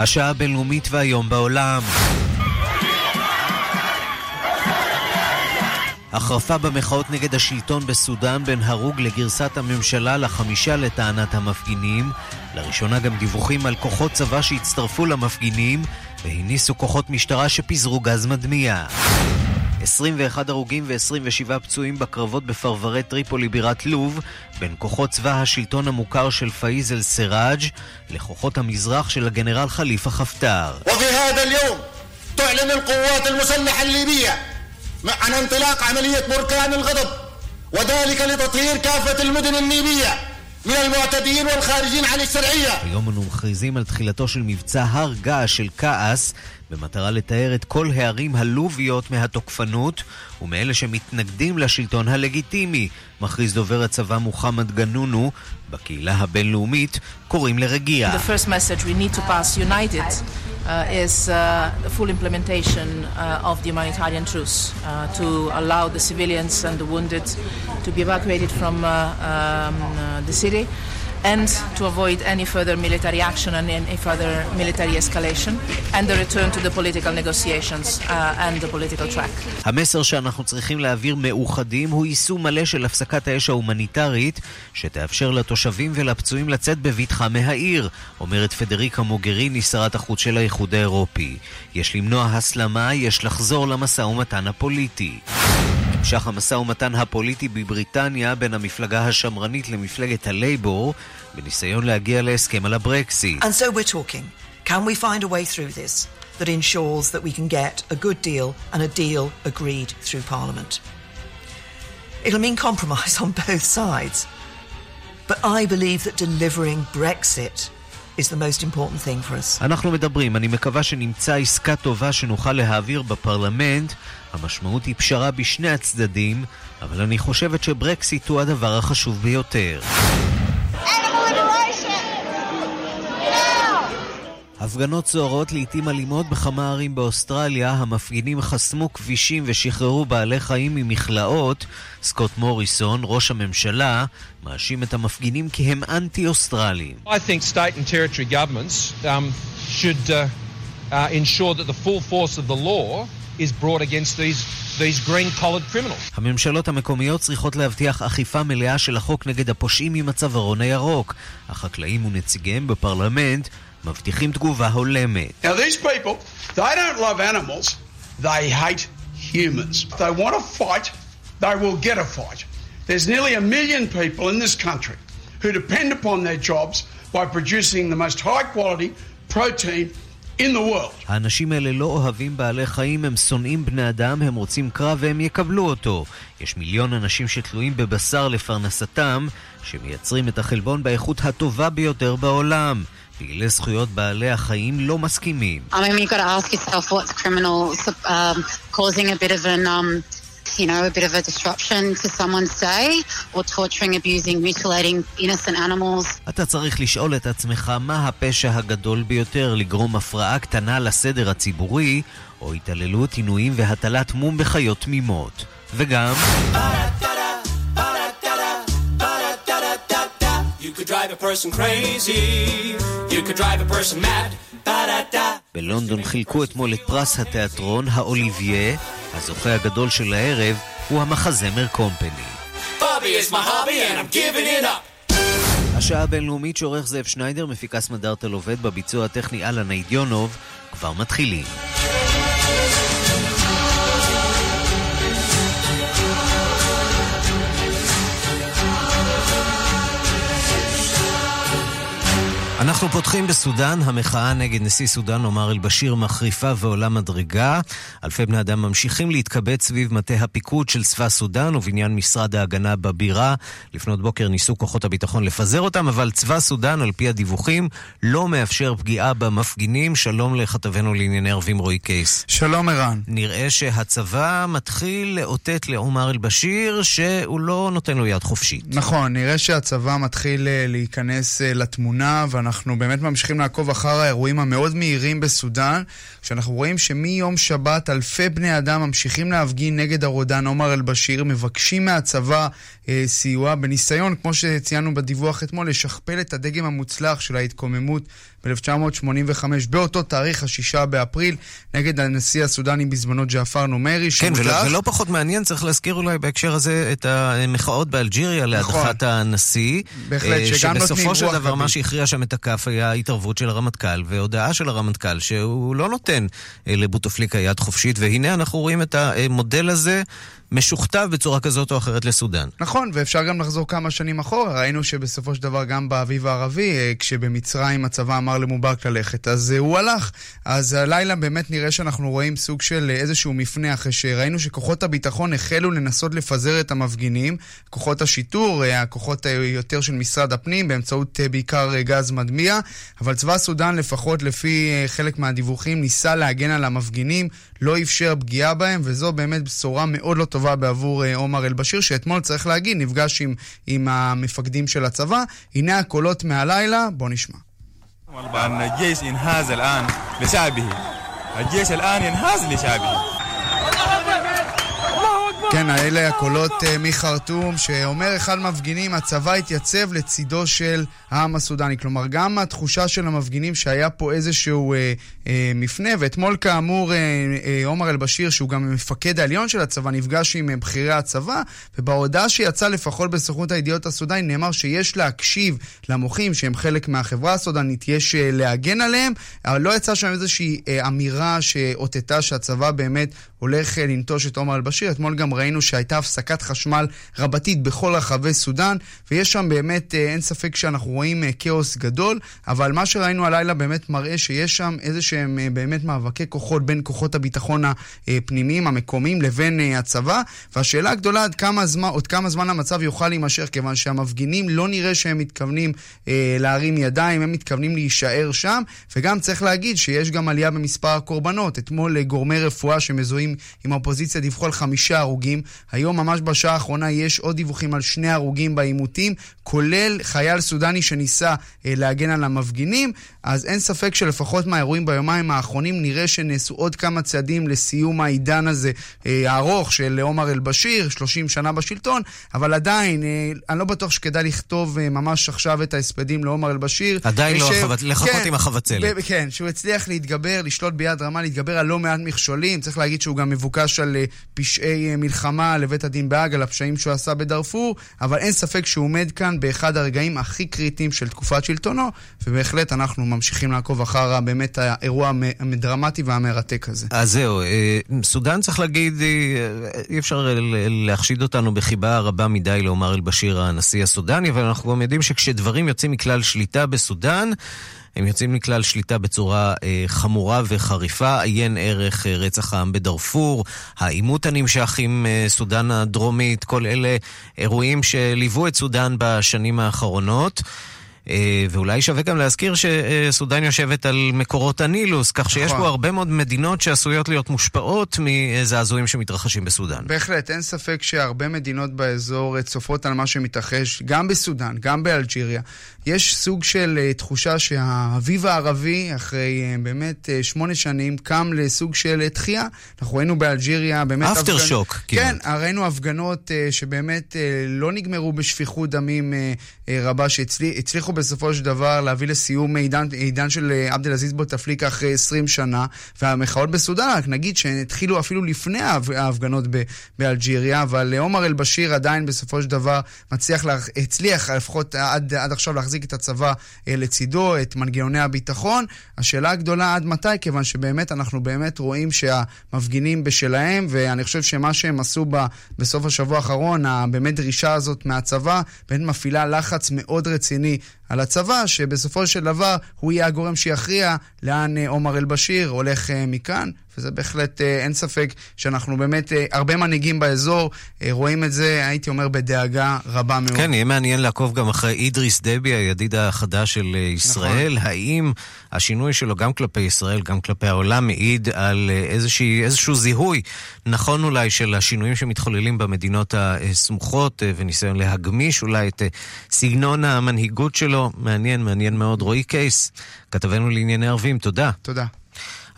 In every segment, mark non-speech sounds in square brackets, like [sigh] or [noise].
השעה הבינלאומית והיום בעולם. החרפה במחאות נגד השלטון בסודאן בין הרוג לגרסת הממשלה לחמישה לטענת המפגינים. לראשונה גם דיווחים על כוחות צבא שהצטרפו למפגינים והניסו כוחות משטרה שפיזרו גז מדמיע. 21 הרוגים ו-27 פצועים בקרבות בפרברי טריפולי בירת לוב בין כוחות צבא השלטון המוכר של פאיז אל-סראג' לכוחות המזרח של הגנרל חליפה חפטר. عن انطلاق عملية بركان الغضب وذلك لتطهير كافة المدن النيبية من المعتدين والخارجين عن الشرعية היום אנו מכריזים על תחילתו של מבצע הר געש של כעס במטרה לתאר את כל הערים הלוביות מהתוקפנות ומאלה שמתנגדים לשלטון הלגיטימי, מכריז דובר הצבא מוחמד גנונו. בקהילה הבינלאומית קוראים לרגיעה. Uh, is uh, full implementation uh, of the humanitarian truce uh, to allow the civilians and the wounded to be evacuated from uh, um, uh, the city. And to avoid any further military action and any further military escalation, and the return to the political negotiations uh, and the political track. המסר שאנחנו צריכים להעביר מאוחדים הוא יישום מלא של הפסקת האש ההומניטרית, שתאפשר לתושבים ולפצועים לצאת בבטחה מהעיר, אומרת פדריקה מוגריני, שרת החוץ של האיחוד האירופי. יש למנוע הסלמה, יש לחזור למשא ומתן הפוליטי. נמשך המשא ומתן הפוליטי בבריטניה בין המפלגה השמרנית למפלגת הלייבור בניסיון להגיע להסכם על הברקסיט. And so we're talking. Can we find a way through this that ensures that we can get a good deal and a deal agreed through Parliament? It'll mean compromise [laughs] on both sides. But I believe that delivering Brexit is the most important thing for us. אנחנו מדברים, אני מקווה שנמצא עסקה טובה שנוכל להעביר בפרלמנט. המשמעות היא פשרה בשני הצדדים, אבל אני חושבת שברקסיט הוא הדבר החשוב ביותר. הפגנות סוערות לעיתים אלימות בכמה ערים באוסטרליה, המפגינים חסמו כבישים ושחררו בעלי חיים ממכלאות. סקוט מוריסון, ראש הממשלה, מאשים את המפגינים כי הם governments um, should uh, uh, ensure that the full force of the law is brought against these these green-collared criminals. הממשלות המקומיות צריכות להבטיח אכיפה מלאה של החוק נגד הפושעים עם הצווארון הירוק. החקלאים ונציגיהם בפרלמנט מבטיחים תגובה הולמת. Now these people, they don't love animals, they hate humans. If they want to fight, they will get a fight. There's nearly a million people in this country who depend upon their jobs by producing the most high quality protein in the world. האנשים האלה לא אוהבים בעלי חיים, הם שונאים בני אדם, הם רוצים קרב והם יקבלו אותו. יש מיליון אנשים שתלויים בבשר לפרנסתם, שמייצרים את החלבון באיכות הטובה ביותר בעולם. פעילי זכויות בעלי החיים לא מסכימים. I mean, you've got to ask yourself what's criminal um, causing a bit of an... Um... you know, a bit of a disruption to someone's day, or torturing, abusing, mutilating innocent animals. אתה צריך לשאול את עצמך מה הפשע הגדול ביותר, לגרום הפרעה קטנה לסדר הציבורי, או התעללות, עינויים והטלת מום בחיות תמימות. וגם... drive a person crazy, you could drive a person mad. בלונדון חילקו אתמול את פרס התיאטרון, האוליביה. הזוכה הגדול של הערב הוא המחזמר קומפני. השעה הבינלאומית שעורך זאב שניידר, מפיקס מדארטל עובד בביצוע הטכני אללה ניידיונוב, כבר מתחילים. אנחנו פותחים בסודאן, המחאה נגד נשיא סודאן עומר אל-בשיר מחריפה ועולה מדרגה. אלפי בני אדם ממשיכים להתקבץ סביב מטה הפיקוד של צבא סודאן ובניין משרד ההגנה בבירה. לפנות בוקר ניסו כוחות הביטחון לפזר אותם, אבל צבא סודאן, על פי הדיווחים, לא מאפשר פגיעה במפגינים. שלום לכתבנו לענייני ערבים רועי קייס. שלום ערן. נראה שהצבא מתחיל לאותת לעומר אל-בשיר שהוא לא נותן לו יד חופשית. נכון, נראה שהצבא מתחיל אה, להיכנס אה, לתמונה, ואנחנו... אנחנו באמת ממשיכים לעקוב אחר האירועים המאוד מהירים בסודאן, כשאנחנו רואים שמיום שבת אלפי בני אדם ממשיכים להפגין נגד הרודן עומר אל-בשיר, מבקשים מהצבא סיוע, בניסיון, כמו שציינו בדיווח אתמול, לשכפל את הדגם המוצלח של ההתקוממות ב-1985, באותו תאריך, השישה באפריל, נגד הנשיא הסודני בזמנו ג'עפר נומרי, כן, ולא, ולא פחות מעניין, צריך להזכיר אולי בהקשר הזה את המחאות באלג'יריה נכון. להדחת הנשיא. בהחלט, שגם נותנים רוח שבסופו של דבר מה שהכריע שם את הכף היה התערבות של הרמטכ"ל, והודעה של הרמטכ"ל שהוא לא נותן אה, לבוטפליקה יד חופשית, והנה אנחנו רואים את המודל הזה. משוכתב בצורה כזאת או אחרת לסודאן. נכון, ואפשר גם לחזור כמה שנים אחורה. ראינו שבסופו של דבר גם באביב הערבי, אה, כשבמצרים הצבא אמר למובארק ללכת, אז אה, הוא הלך. אז הלילה באמת נראה שאנחנו רואים סוג של איזשהו מפנה, אחרי שראינו שכוחות הביטחון החלו לנסות לפזר את המפגינים, כוחות השיטור, הכוחות היותר של משרד הפנים, באמצעות בעיקר גז מדמיע, אבל צבא סודאן, לפחות לפי חלק מהדיווחים, ניסה להגן על המפגינים, לא אפשר פגיעה בהם, וזו באמת בשורה מאוד לא טובה בעבור אה, עומר אל-בשיר, שאתמול, צריך להגיד, נפגש עם, עם המפקדים של הצבא. הנה הקולות מהלילה, בואו נשמע. الجيش ينهاز الآن لشعبه الجيش الآن ينهاز لشعبه כן, אלה הקולות uh, מחרטום, שאומר אחד המפגינים, הצבא התייצב לצידו של העם הסודני. כלומר, גם התחושה של המפגינים שהיה פה איזשהו uh, uh, מפנה, ואתמול כאמור עומר אל-בשיר, שהוא גם המפקד העליון של הצבא, נפגש עם uh, בכירי הצבא, ובהודעה שיצאה לפחות בסוכנות הידיעות הסודני נאמר שיש להקשיב למוחים, שהם חלק מהחברה הסודנית, יש uh, להגן עליהם, אבל לא יצאה שם איזושהי uh, אמירה שאותתה שהצבא באמת הולך uh, לנטוש את עומר אל-בשיר. אתמול גם ראינו שהייתה הפסקת חשמל רבתית בכל רחבי סודאן, ויש שם באמת, אה, אין ספק שאנחנו רואים אה, כאוס גדול, אבל מה שראינו הלילה באמת מראה שיש שם איזה שהם אה, באמת מאבקי כוחות בין כוחות הביטחון הפנימיים, המקומיים, לבין הצבא, והשאלה הגדולה עד כמה זמן, עוד כמה זמן המצב יוכל להימשך, כיוון שהמפגינים לא נראה שהם מתכוונים אה, להרים ידיים, הם מתכוונים להישאר שם, וגם צריך להגיד שיש גם עלייה במספר הקורבנות. אתמול גורמי רפואה שמזוהים עם האופוזיציה דיווחו על חמישה הרוגים. הרוגים. היום, ממש בשעה האחרונה, יש עוד דיווחים על שני הרוגים בעימותים, כולל חייל סודני שניסה אה, להגן על המפגינים. אז אין ספק שלפחות מהאירועים ביומיים האחרונים נראה שנעשו עוד כמה צעדים לסיום העידן הזה אה, הארוך של עומר אל-בשיר, 30 שנה בשלטון, אבל עדיין, אה, אני לא בטוח שכדאי לכתוב אה, ממש עכשיו את ההספדים לעומר אל-בשיר. עדיין לא, ש... החבצ... לחכות כן, עם החבצלת. כן, שהוא הצליח להתגבר, לשלוט ביד רמה, להתגבר על לא מעט מכשולים. צריך להגיד שהוא גם מבוקש על אה, פשעי אה, מלחמה לבית הדין בהאג, על הפשעים שהוא עשה בדארפור, אבל אין ספק שהוא עומד כאן באחד הרגעים הכי קריטיים של תקופת שלטונו, ובהחלט אנחנו ממשיכים לעקוב אחר באמת האירוע הדרמטי והמרתק הזה. אז זהו, אה, סודאן צריך להגיד, אי אפשר להחשיד אותנו בחיבה רבה מדי לעומר אל-בשיר הנשיא הסודני, אבל אנחנו גם יודעים שכשדברים יוצאים מכלל שליטה בסודאן, הם יוצאים מכלל שליטה בצורה אה, חמורה וחריפה, עיין ערך אה, רצח העם בדארפור, העימות הנמשך עם אה, סודאן הדרומית, כל אלה אירועים שליוו את סודאן בשנים האחרונות. אה, ואולי שווה גם להזכיר שסודן יושבת על מקורות הנילוס, כך שיש נכון. פה הרבה מאוד מדינות שעשויות להיות מושפעות מזעזועים שמתרחשים בסודן. בהחלט, אין ספק שהרבה מדינות באזור צופות על מה שמתרחש, גם בסודן, גם באלג'יריה. יש סוג של uh, תחושה שהאביב הערבי, אחרי באמת שמונה שנים, קם לסוג של תחייה. אנחנו ראינו באלג'יריה באמת... אפטר הפגנ... שוק, כן. כן, ראינו הפגנות שבאמת לא נגמרו בשפיכות דמים רבה, שהצליחו בסופו של דבר להביא לסיום עידן, עידן של uh, עבד אל-עזיז בותפליקה אחרי 20 שנה, והמחאות בסודן, רק נגיד שהתחילו אפילו לפני ההפגנות באלג'יריה, אבל עומר אל-בשיר עדיין בסופו של דבר מצליח, לה... הצליח לפחות עד, עד עכשיו להחזיק את הצבא אה, לצידו, את מנגנוני הביטחון. השאלה הגדולה עד מתי, כיוון שבאמת אנחנו באמת רואים שהמפגינים בשלהם, ואני חושב שמה שהם עשו ב, בסוף השבוע האחרון, הבאמת דרישה הזאת מהצבא, באמת מפעילה לחץ מאוד רציני על הצבא, שבסופו של דבר הוא יהיה הגורם שיכריע לאן אה, עומר אל-בשיר הולך אה, מכאן, וזה בהחלט, אה, אין ספק שאנחנו באמת, הרבה מנהיגים באזור רואים את זה, הייתי אומר, בדאגה רבה מאוד. כן, יהיה מעניין לעקוב גם אחרי אידריס דבי, הידיד החדש של ישראל. נכון. האם השינוי שלו גם כלפי ישראל, גם כלפי העולם, מעיד על איזושהי, איזשהו זיהוי נכון אולי של השינויים שמתחוללים במדינות הסמוכות, וניסיון להגמיש אולי את סגנון המנהיגות שלו. מעניין, מעניין מאוד. רועי קייס, כתבנו לענייני ערבים, תודה. תודה.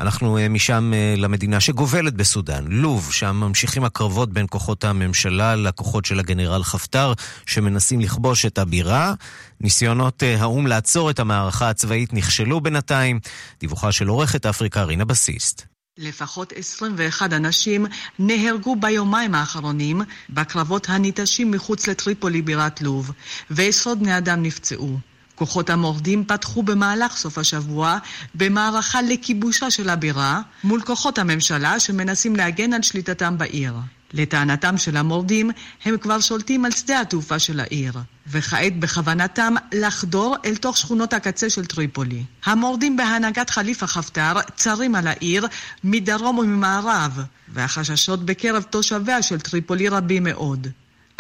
אנחנו אה, משם אה, למדינה שגובלת בסודאן, לוב, שם ממשיכים הקרבות בין כוחות הממשלה לכוחות של הגנרל חפטר, שמנסים לכבוש את הבירה. ניסיונות אה, האו"ם לעצור את המערכה הצבאית נכשלו בינתיים. דיווחה של עורכת אפריקה רינה בסיסט. לפחות 21 אנשים נהרגו ביומיים האחרונים בקרבות הניטשים מחוץ לטריפולי בירת לוב, ועשרות בני אדם נפצעו. כוחות המורדים פתחו במהלך סוף השבוע במערכה לכיבושה של הבירה מול כוחות הממשלה שמנסים להגן על שליטתם בעיר. לטענתם של המורדים, הם כבר שולטים על שדה התעופה של העיר, וכעת בכוונתם לחדור אל תוך שכונות הקצה של טריפולי. המורדים בהנהגת חליפה חפטר צרים על העיר מדרום וממערב, והחששות בקרב תושביה של טריפולי רבים מאוד.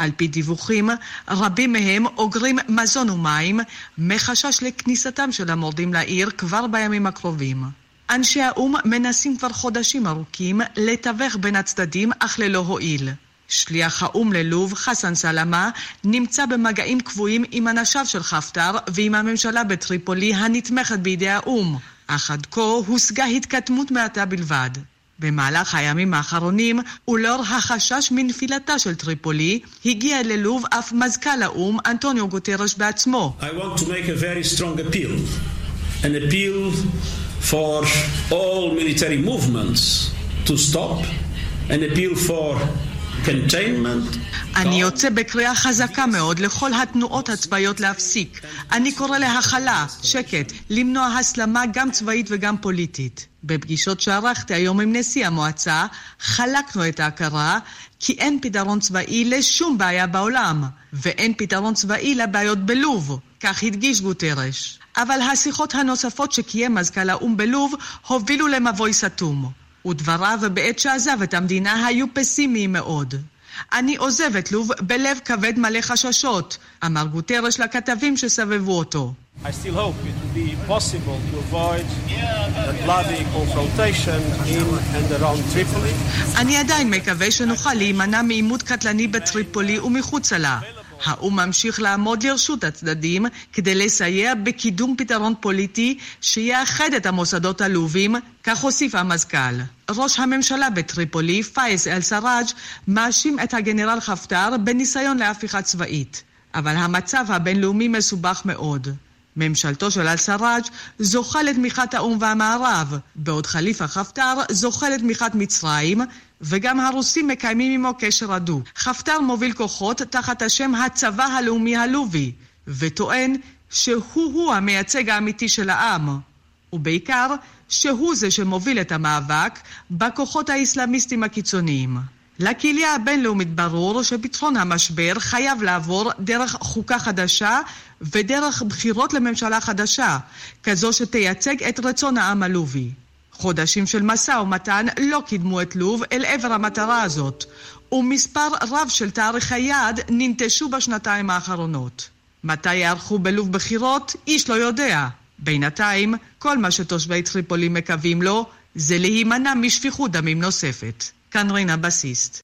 על פי דיווחים, רבים מהם אוגרים מזון ומים מחשש לכניסתם של המורדים לעיר כבר בימים הקרובים. אנשי האו"ם מנסים כבר חודשים ארוכים לתווך בין הצדדים, אך ללא הועיל. שליח האו"ם ללוב, חסן סלמה, נמצא במגעים קבועים עם אנשיו של חפטר ועם הממשלה בטריפולי הנתמכת בידי האו"ם, אך עד כה הושגה התקדמות מעטה בלבד. במהלך הימים האחרונים, ולאור החשש מנפילתה של טריפולי, הגיע ללוב אף מזכ"ל האו"ם, אנטוניו גוטרש בעצמו. I want to make a very strong appeal. An appeal for all military movements to stop. An appeal for. אני יוצא בקריאה חזקה מאוד לכל התנועות הצבאיות להפסיק. אני קורא להכלה, שקט, למנוע הסלמה גם צבאית וגם פוליטית. בפגישות שערכתי היום עם נשיא המועצה, חלקנו את ההכרה כי אין פתרון צבאי לשום בעיה בעולם, ואין פתרון צבאי לבעיות בלוב, כך הדגיש גוטרש. אבל השיחות הנוספות שקיים מזכ"ל האו"ם בלוב הובילו למבוי סתום, ודבריו בעת שעזב את המדינה היו פסימיים מאוד. אני עוזב את לוב בלב כבד מלא חששות, אמר גוטרש לכתבים שסבבו אותו. I still hope it will be possible to avoid a bloody confrontation in and around Tripoli. אני עדיין מקווה שנוכל להימנע מעימות קטלני בטריפולי ומחוצה לה. האו"ם ממשיך לעמוד לרשות הצדדים כדי לסייע בקידום פתרון פוליטי שיאחד את המוסדות הלובים, כך הוסיף המזכ"ל. ראש הממשלה בטריפולי, פאיז אל-סראג', מאשים את הגנרל חפטר בניסיון להפיכה צבאית. אבל המצב הבינלאומי מסובך מאוד. ממשלתו של אל-סראג' זוכה לתמיכת האו"ם והמערב, בעוד חליפה חפטר זוכה לתמיכת מצרים, וגם הרוסים מקיימים עמו קשר הדוק. חפטר מוביל כוחות תחת השם הצבא הלאומי הלובי, וטוען שהוא-הוא המייצג האמיתי של העם, ובעיקר שהוא זה שמוביל את המאבק בכוחות האסלאמיסטים הקיצוניים. לקהילה הבינלאומית ברור שפתרון המשבר חייב לעבור דרך חוקה חדשה ודרך בחירות לממשלה חדשה, כזו שתייצג את רצון העם הלובי. חודשים של משא ומתן לא קידמו את לוב אל עבר המטרה הזאת, ומספר רב של תאריכי יעד ננטשו בשנתיים האחרונות. מתי יערכו בלוב בחירות? איש לא יודע. בינתיים, כל מה שתושבי טריפולי מקווים לו זה להימנע משפיכות דמים נוספת. כאן רינה בסיסט.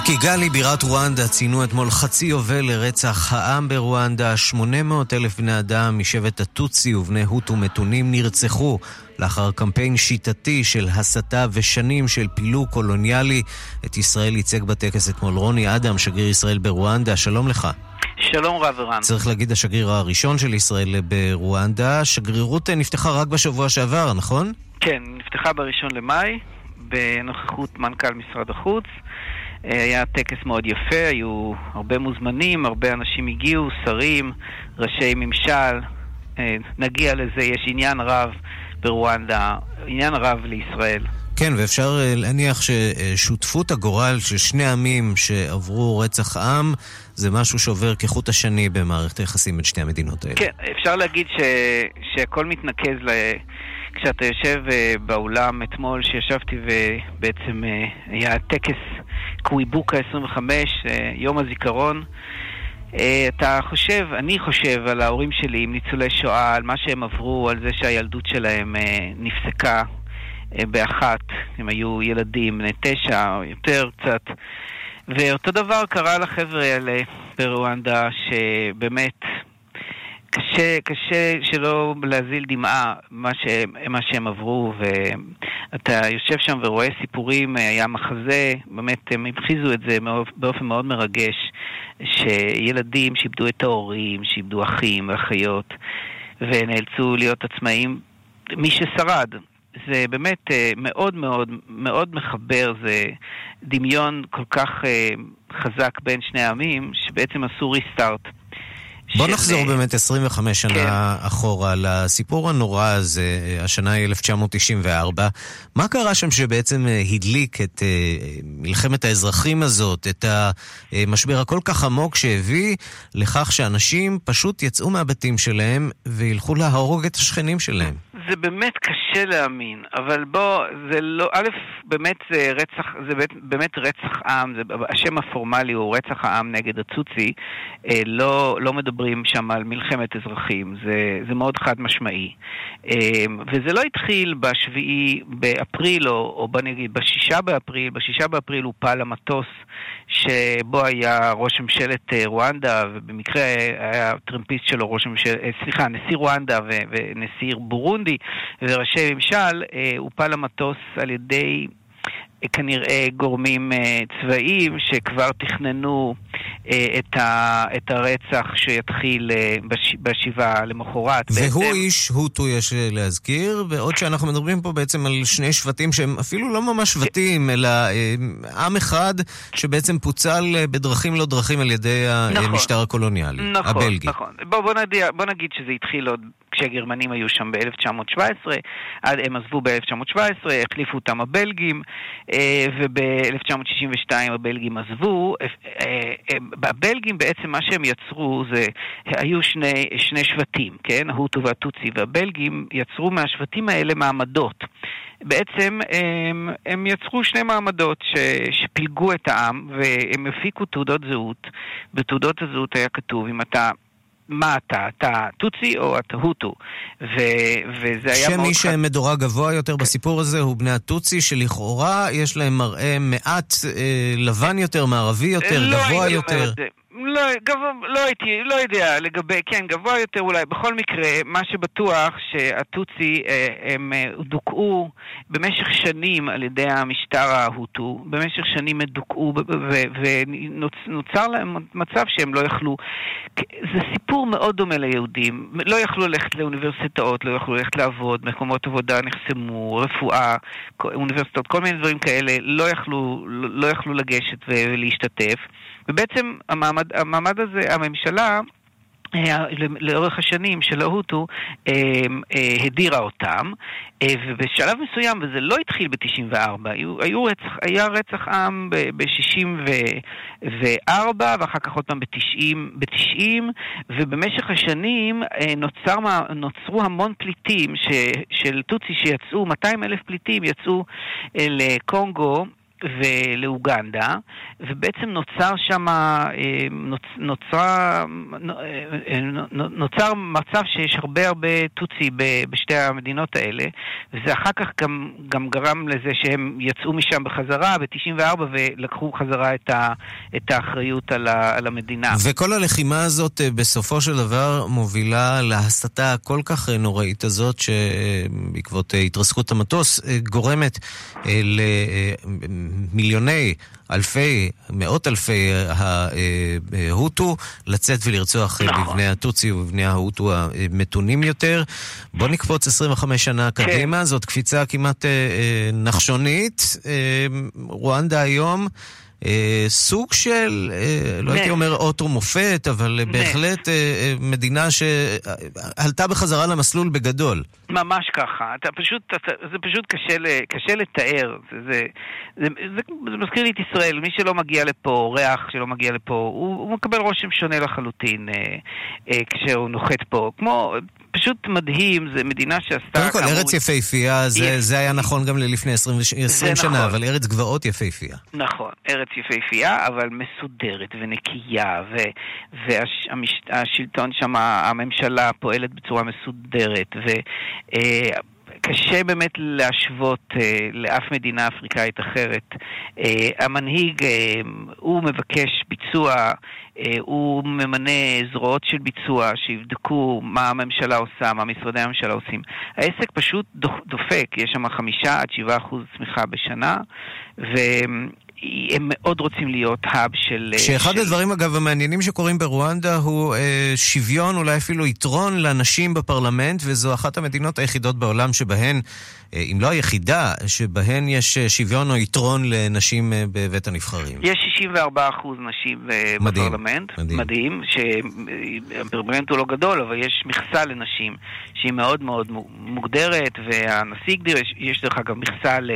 בקיגאלי, בירת רואנדה, ציינו אתמול חצי יובל לרצח העם ברואנדה. 800 אלף בני אדם משבט הטוצי ובני הוטו מתונים נרצחו לאחר קמפיין שיטתי של הסתה ושנים של פילוג קולוניאלי. את ישראל ייצג בטקס אתמול רוני אדם, שגריר ישראל ברואנדה. שלום לך. שלום רב ערן. צריך להגיד השגריר הראשון של ישראל ברואנדה. שגרירות נפתחה רק בשבוע שעבר, נכון? כן, נפתחה בראשון למאי, בנוכחות מנכ"ל משרד החוץ. אה, היה טקס מאוד יפה, היו הרבה מוזמנים, הרבה אנשים הגיעו, שרים, ראשי ממשל. אה, נגיע לזה, יש עניין רב ברואנדה, עניין רב לישראל. כן, ואפשר אה, להניח ששותפות הגורל של שני עמים שעברו רצח עם זה משהו שעובר כחוט השני במערכת היחסים בין שתי המדינות האלה. כן, אפשר להגיד ש... שהכל מתנקז ל... כשאתה יושב באולם אתמול שישבתי ובעצם היה טקס קוויבוקה 25, אה, יום הזיכרון. אה, אתה חושב, אני חושב על ההורים שלי עם ניצולי שואה, על מה שהם עברו, על זה שהילדות שלהם אה, נפסקה. באחת, הם היו ילדים בני תשע או יותר קצת. ואותו דבר קרה לחבר'ה האלה ברואנדה, שבאמת קשה, קשה שלא להזיל דמעה מה, ש, מה שהם עברו, ואתה יושב שם ורואה סיפורים, היה מחזה, באמת הם המחיזו את זה באופן מאוד מרגש, שילדים שאיבדו את ההורים, שאיבדו אחים ואחיות, ונאלצו להיות עצמאים, מי ששרד. זה באמת אה, מאוד מאוד מאוד מחבר, זה דמיון כל כך אה, חזק בין שני העמים, שבעצם עשו ריסטארט. בוא של... נחזור באמת 25 שנה כן. אחורה לסיפור הנורא הזה, השנה היא 1994. מה קרה שם שבעצם אה, הדליק את uh, מלחמת האזרחים הזאת, את המשבר הכל כך עמוק שהביא לכך שאנשים פשוט יצאו מהבתים שלהם וילכו להרוג את השכנים שלהם? זה באמת קשה להאמין, אבל בוא, זה לא, א', באמת זה רצח, זה באמת, באמת רצח עם, זה, השם הפורמלי הוא רצח העם נגד הצוצי, אה, לא, לא מדברים שם על מלחמת אזרחים, זה, זה מאוד חד משמעי. אה, וזה לא התחיל בשביעי באפריל, או, או בוא נגיד בשישה באפריל, בשישה באפריל הופל המטוס שבו היה ראש ממשלת אה, רואנדה, ובמקרה היה טרמפיסט שלו ראש ממשלת, אה, סליחה, נשיא רואנדה ונשיא בורונדי וראשי ממשל, אה, הופל המטוס על ידי כנראה גורמים אה, צבאיים שכבר תכננו אה, את, ה, את הרצח שיתחיל אה, בש, בשבעה למחרת. והוא בעצם... איש הוטו, יש להזכיר, בעוד שאנחנו מדברים פה בעצם על שני שבטים שהם אפילו לא ממש שבטים, אלא עם אחד שבעצם פוצל בדרכים לא דרכים על ידי נכון, המשטר הקולוניאלי, נכון, הבלגי. נכון, נכון. בוא, בוא, בוא נגיד שזה התחיל עוד כשהגרמנים היו שם ב-1917, הם עזבו ב-1917, החליפו אותם הבלגים, וב-1962 הבלגים עזבו. אה, אה, הבלגים בעצם מה שהם יצרו זה, היו שני, שני שבטים, כן? ההוטו והטוצי, והבלגים יצרו מהשבטים האלה מעמדות. בעצם הם, הם יצרו שני מעמדות ש, שפילגו את העם והם הפיקו תעודות זהות. בתעודות הזהות היה כתוב אם אתה מה אתה, אתה טוצי או אתה הוטו. ו, וזה היה מאוד... שמי שמדורג גבוה יותר בסיפור הזה הוא בני הטוצי, שלכאורה יש להם מראה מעט אה, לבן יותר, מערבי יותר, לא גבוה יותר. זה. לא, גבוה, לא הייתי, לא יודע לגבי, כן, גבוה יותר אולי. בכל מקרה, מה שבטוח שהטוצי אה, הם אה, דוכאו במשך שנים על ידי המשטר ההוטו, במשך שנים הם דוכאו ונוצר להם מצב שהם לא יכלו. זה סיפור מאוד דומה ליהודים. לא יכלו ללכת לאוניברסיטאות, לא יכלו ללכת לעבוד, מקומות עבודה נחסמו, רפואה, אוניברסיטאות, כל מיני דברים כאלה, לא יכלו, לא יכלו לגשת ולהשתתף. ובעצם המעמד, המעמד הזה, הממשלה, אה, לאורך השנים של ההוטו אה, אה, הדירה אותם, ובשלב מסוים, וזה לא התחיל ב-94, היו רצח, היה רצח עם ב-64, ואחר כך עוד פעם ב-90, ב-90 ובמשך השנים נוצר, נוצרו המון פליטים ש, של טוצי שיצאו, 200 אלף פליטים יצאו לקונגו ולאוגנדה, ובעצם נוצר שם, אה, נוצר, אה, נוצר מצב שיש הרבה הרבה טוצי בשתי המדינות האלה, וזה אחר כך גם, גם גרם לזה שהם יצאו משם בחזרה ב-94 ולקחו חזרה את, ה, את האחריות על, ה, על המדינה. וכל הלחימה הזאת אה, בסופו של דבר מובילה להסתה הכל כך נוראית הזאת, שבעקבות התרסקות המטוס גורמת ל... מיליוני, אלפי, מאות אלפי ההוטו לצאת ולרצוח נכון. בבני הטוצי ובבני ההוטו המתונים יותר. בוא נקפוץ 25 שנה כן. קדימה, זאת קפיצה כמעט אה, אה, נחשונית. אה, רואנדה היום... אה, סוג של, אה, לא הייתי אומר אוטו מופת, אבל בהחלט אה, מדינה שעלתה בחזרה למסלול בגדול. ממש ככה. אתה פשוט, אתה, זה פשוט קשה, קשה לתאר. זה, זה, זה, זה, זה מזכיר לי את ישראל. מי שלא מגיע לפה, אורח שלא מגיע לפה, הוא, הוא מקבל רושם שונה לחלוטין אה, אה, כשהוא נוחת פה. כמו פשוט מדהים, זו מדינה שעשתה... קודם כל, ארץ יפהפייה, זה, זה היה נכון גם ללפני 20, 20 שנה, נכון. אבל ארץ גבעות יפהפייה. נכון, ארץ יפהפייה, אבל מסודרת ונקייה, והשלטון שם, הממשלה פועלת בצורה מסודרת, ו... אה, קשה באמת להשוות אה, לאף מדינה אפריקאית אחרת. אה, המנהיג, אה, הוא מבקש ביצוע, הוא ממנה זרועות של ביצוע שיבדקו מה הממשלה עושה, מה משרדי הממשלה עושים. העסק פשוט דופק, יש שם חמישה עד שבעה אחוז צמיחה בשנה, ו... הם מאוד רוצים להיות האב של... אה, שאחד של... הדברים, אגב, המעניינים שקורים ברואנדה הוא אה, שוויון, אולי אפילו יתרון לנשים בפרלמנט, וזו אחת המדינות היחידות בעולם שבהן, אה, אם לא היחידה, שבהן יש אה, שוויון או יתרון לנשים אה, בבית הנבחרים. יש 64 אחוז נשים אה, מדהים, בפרלמנט. מדהים. מדהים, שהפרלמנט הוא לא גדול, אבל יש מכסה לנשים שהיא מאוד מאוד מוגדרת, והנשיא הגדיר, יש דרך אגב מכסה ל...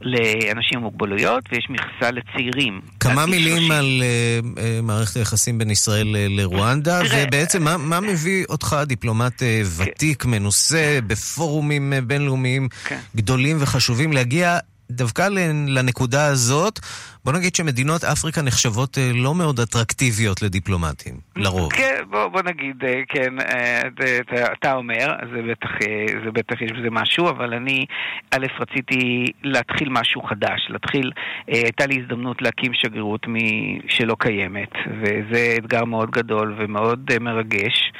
לאנשים עם מוגבלויות, ויש מכסה לצעירים. כמה מילים 30. על uh, uh, מערכת היחסים בין ישראל לרואנדה, ובעצם מה, מה מביא אותך, דיפלומט uh, ותיק, כן. מנוסה, בפורומים בינלאומיים כן. גדולים וחשובים, להגיע דווקא לנקודה הזאת, בוא נגיד שמדינות אפריקה נחשבות אה, לא מאוד אטרקטיביות לדיפלומטים, לרוב. כן, בוא, בוא נגיד, אה, כן, אה, אתה, אתה אומר, זה בטח, זה בטח יש בזה משהו, אבל אני, א', רציתי להתחיל משהו חדש, להתחיל, הייתה לי הזדמנות להקים שגרירות שלא קיימת, וזה אתגר מאוד גדול ומאוד מרגש.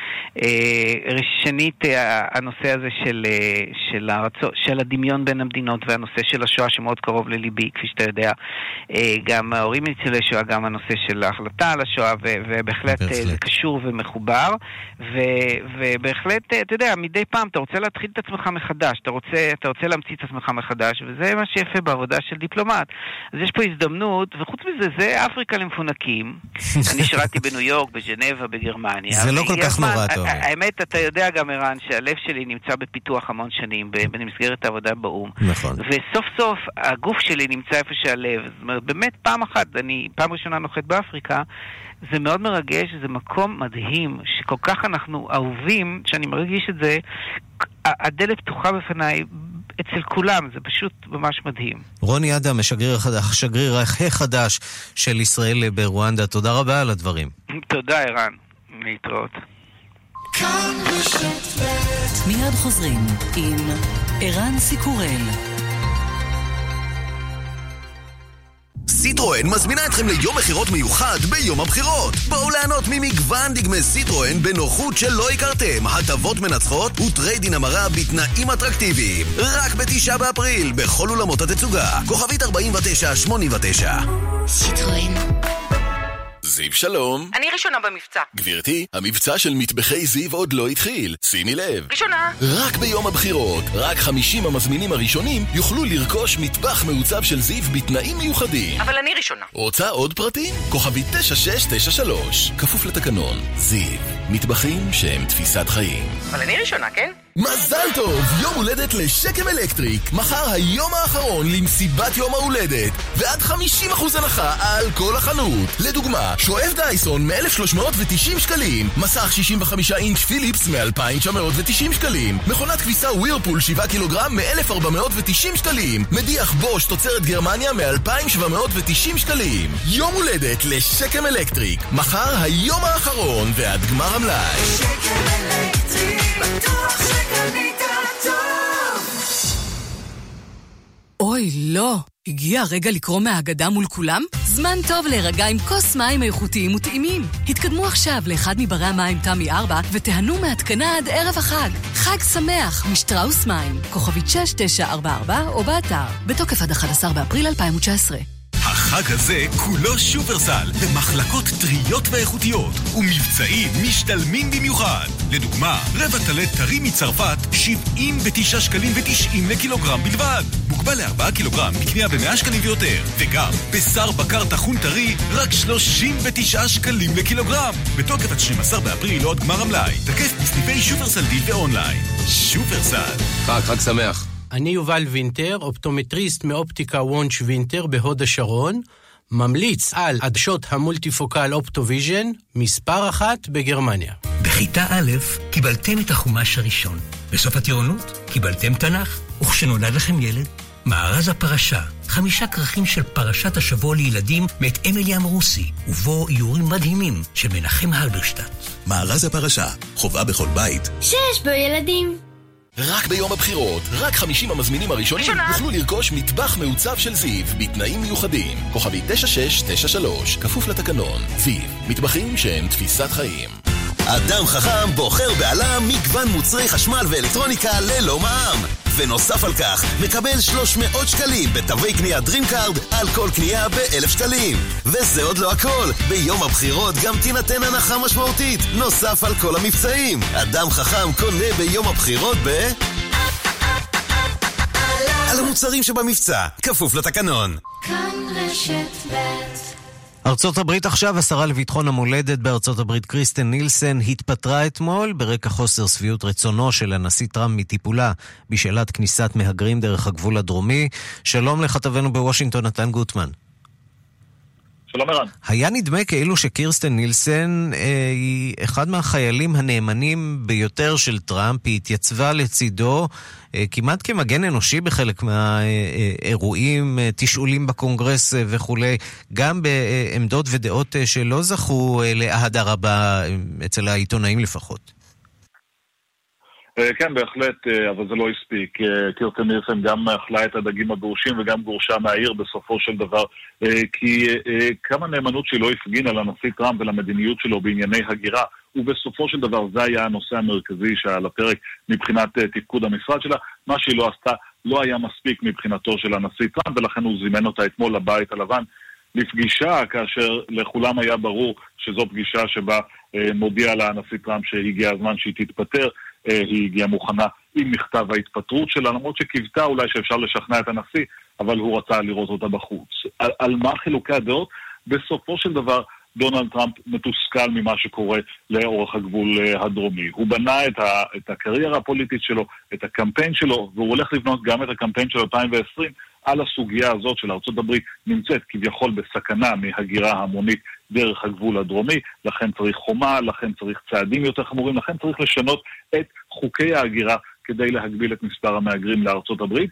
שנית, הנושא הזה של, של, הרצו, של הדמיון בין המדינות והנושא של השואה שמאוד קרוב לליבי, כפי שאתה יודע. גם ההורים ניצולי שואה, גם הנושא של ההחלטה על השואה, ובהחלט אה, זה קשור ומחובר. ובהחלט, אה, אתה יודע, מדי פעם אתה רוצה להתחיל את עצמך מחדש, אתה רוצה, אתה רוצה להמציא את עצמך מחדש, וזה מה שיפה בעבודה של דיפלומט. אז יש פה הזדמנות, וחוץ מזה, זה אפריקה למפונקים. [laughs] אני שירתי בניו יורק, בז'נבה, בגרמניה. זה לא כל כך נורא, אתה אומר. האמת, אתה יודע גם, ערן, שהלב שלי נמצא בפיתוח המון שנים, במסגרת העבודה באו"ם. נכון. וסוף סוף הגוף שלי נמצא איפה שהלב. זאת אומרת, באמת פעם אחת, אני פעם ראשונה נוחת באפריקה, זה מאוד מרגש, זה מקום מדהים, שכל כך אנחנו אהובים, שאני מרגיש את זה, הדלת פתוחה בפניי. אצל כולם, זה פשוט ממש מדהים. רוני אדם, השגריר השגריר החדש של ישראל ברואנדה, תודה רבה על הדברים. תודה, ערן. להתראות. מיד חוזרים עם ערן סיקורל. סיטרואן מזמינה אתכם ליום מכירות מיוחד ביום הבחירות. בואו ליהנות ממגוון דגמי סיטרואן בנוחות שלא הכרתם, הטבות מנצחות ו trade-in המרה בתנאים אטרקטיביים. רק בתשעה באפריל, בכל אולמות התצוגה. כוכבית 4989. סיטרואן זיו שלום. אני ראשונה במבצע. גברתי, המבצע של מטבחי זיו עוד לא התחיל. שימי לב. ראשונה. רק ביום הבחירות, רק 50 המזמינים הראשונים יוכלו לרכוש מטבח מעוצב של זיו בתנאים מיוחדים. אבל אני ראשונה. רוצה עוד פרטים? כוכבית 9693. כפוף לתקנון. זיו, מטבחים שהם תפיסת חיים. אבל אני ראשונה, כן? מזל טוב! יום הולדת לשקם אלקטריק. מחר היום האחרון למסיבת יום ההולדת. ועד 50% הנחה על כל החנות. לדוגמה, שואב דייסון מ-1390 שקלים. מסך 65 אינץ' פיליפס מ-2990 שקלים. מכונת כביסה וירפול 7 קילוגרם מ-1490 שקלים. מדיח בוש תוצרת גרמניה מ-2790 שקלים. יום הולדת לשקם אלקטריק. מחר היום האחרון ועד גמר המלאי. שקם אלקטריק, בטוח ש... אוי, לא. הגיע הרגע לקרוא מהאגדה מול כולם? זמן טוב להירגע עם כוס מים איכותיים וטעימים. התקדמו עכשיו לאחד מברי המים תמי 4 ותיהנו מהתקנה עד ערב החג. חג שמח משטראוס מים, כוכבית 6944 או באתר. בתוקף עד 11 באפריל 2019. החג הזה כולו שופרסל, במחלקות טריות ואיכותיות, ומבצעים משתלמים במיוחד. לדוגמה, רבע טלה טרי מצרפת, 79 שקלים ו-90 לקילוגרם בלבד. מוגבל ל-4 קילוגרם בקנייה ב-100 שקלים ויותר. וגם, בשר בקר טחון טרי, רק 39 שקלים לקילוגרם. בתוקף עד 12 באפריל עד גמר המלאי. תקף בסניפי שופרסל דיל ואונליין. שופרסל. חג, חג שמח. אני יובל וינטר, אופטומטריסט מאופטיקה וונץ' וינטר בהוד השרון, ממליץ על עדשות המולטיפוקל אופטוויז'ן, מספר אחת בגרמניה. בכיתה א' קיבלתם את החומש הראשון. בסוף הטירונות קיבלתם תנ"ך. וכשנולד לכם ילד, מארז הפרשה, חמישה כרכים של פרשת השבוע לילדים מאת אמילי אמרוסי, ובו איורים מדהימים של מנחם הלברשטט. מארז הפרשה, חובה בכל בית. שיש בו ילדים. רק ביום הבחירות, רק 50 המזמינים הראשונים יוכלו לרכוש מטבח מעוצב של זיו בתנאים מיוחדים. כוכבי 9693, כפוף לתקנון. זיו, מטבחים שהם תפיסת חיים. אדם חכם בוחר בעלם מגוון מוצרי חשמל ואלקטרוניקה ללא מע"מ. ונוסף על כך, מקבל 300 שקלים בתווי קנייה DreamCard על כל קנייה ב-1,000 שקלים. וזה עוד לא הכל, ביום הבחירות גם תינתן הנחה משמעותית, נוסף על כל המבצעים. אדם חכם קונה ביום הבחירות ב... על המוצרים שבמבצע, כפוף לתקנון. כאן רשת ב' ארצות הברית עכשיו, השרה לביטחון המולדת בארצות הברית קריסטן נילסן התפטרה אתמול ברקע חוסר שביעות רצונו של הנשיא טראמפ מטיפולה בשאלת כניסת מהגרים דרך הגבול הדרומי. שלום לכתבנו בוושינגטון, נתן גוטמן. שלום ערן. היה נדמה כאילו שקירסטן נילסן אה, היא אחד מהחיילים הנאמנים ביותר של טראמפ, היא התייצבה לצידו אה, כמעט כמגן אנושי בחלק מהאירועים, אה, תשאולים בקונגרס אה, וכולי, גם בעמדות ודעות אה, שלא זכו אה, לאהדה רבה אה, אצל העיתונאים לפחות. אה, כן, בהחלט, אה, אבל זה לא הספיק. אה, קירטן נירסן גם אכלה את הדגים הגורשים וגם גורשה מהעיר בסופו של דבר, כי כמה נאמנות שהיא לא הפגינה לנשיא טראמפ ולמדיניות שלו בענייני הגירה, ובסופו של דבר זה היה הנושא המרכזי שעל הפרק מבחינת תפקוד המשרד שלה. מה שהיא לא עשתה לא היה מספיק מבחינתו של הנשיא טראמפ, ולכן הוא זימן אותה אתמול לבית הלבן לפגישה, כאשר לכולם היה ברור שזו פגישה שבה מודיע לה הנשיא טראמפ שהגיע הזמן שהיא תתפטר. אה, היא הגיעה מוכנה עם מכתב ההתפטרות שלה, למרות שקיוותה אולי שאפשר לשכנע את הנשיא, אבל הוא רצה לראות אותה בחוץ. על, על מה חילוקי הדעות? בסופו של דבר, דונלד טראמפ מתוסכל ממה שקורה לאורך הגבול אה, הדרומי. הוא בנה את, ה, את הקריירה הפוליטית שלו, את הקמפיין שלו, והוא הולך לבנות גם את הקמפיין של 2020 על הסוגיה הזאת של ארה"ב נמצאת כביכול בסכנה מהגירה המונית דרך הגבול הדרומי, לכן צריך חומה, לכן צריך צעדים יותר חמורים, לכן צריך לשנות את חוקי ההגירה כדי להגביל את מספר המהגרים לארצות הברית.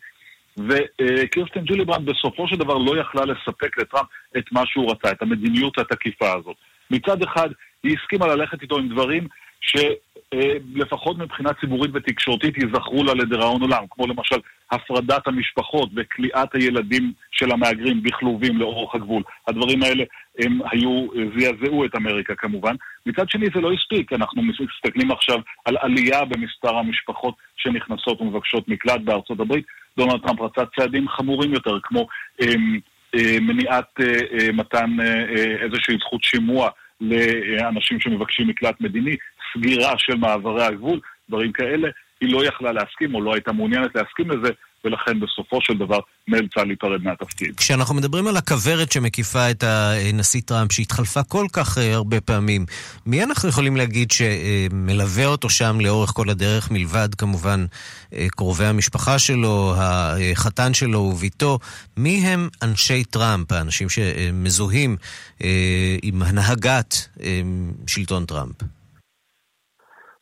וקירסטין ג'יליברנד בסופו של דבר לא יכלה לספק לטראמפ את מה שהוא רצה, את המדיניות התקיפה הזאת. מצד אחד, היא הסכימה ללכת איתו עם דברים שלפחות מבחינה ציבורית ותקשורתית ייזכרו לה לדיראון עולם, כמו למשל הפרדת המשפחות וכליאת הילדים של המהגרים בכלובים לאורך הגבול. הדברים האלה הם היו, זעזעו את אמריקה כמובן. מצד שני זה לא הספיק, אנחנו מסתכלים עכשיו על עלייה במספר המשפחות שנכנסות ומבקשות מקלט בארצות הברית. דונלד טראמפ רצה צעדים חמורים יותר, כמו אה, אה, מניעת אה, מתן אה, איזושהי זכות שימוע לאנשים שמבקשים מקלט מדיני, סגירה של מעברי הגבול, דברים כאלה. היא לא יכלה להסכים או לא הייתה מעוניינת להסכים לזה, ולכן בסופו של דבר נאלצה להיפרד מהתפקיד. כשאנחנו מדברים על הכוורת שמקיפה את הנשיא טראמפ, שהתחלפה כל כך אה, הרבה פעמים, מי אנחנו יכולים להגיד שמלווה אותו שם לאורך כל הדרך, מלבד כמובן אה, קרובי המשפחה שלו, החתן שלו וביתו? מי הם אנשי טראמפ, האנשים שמזוהים אה, עם הנהגת שלטון טראמפ?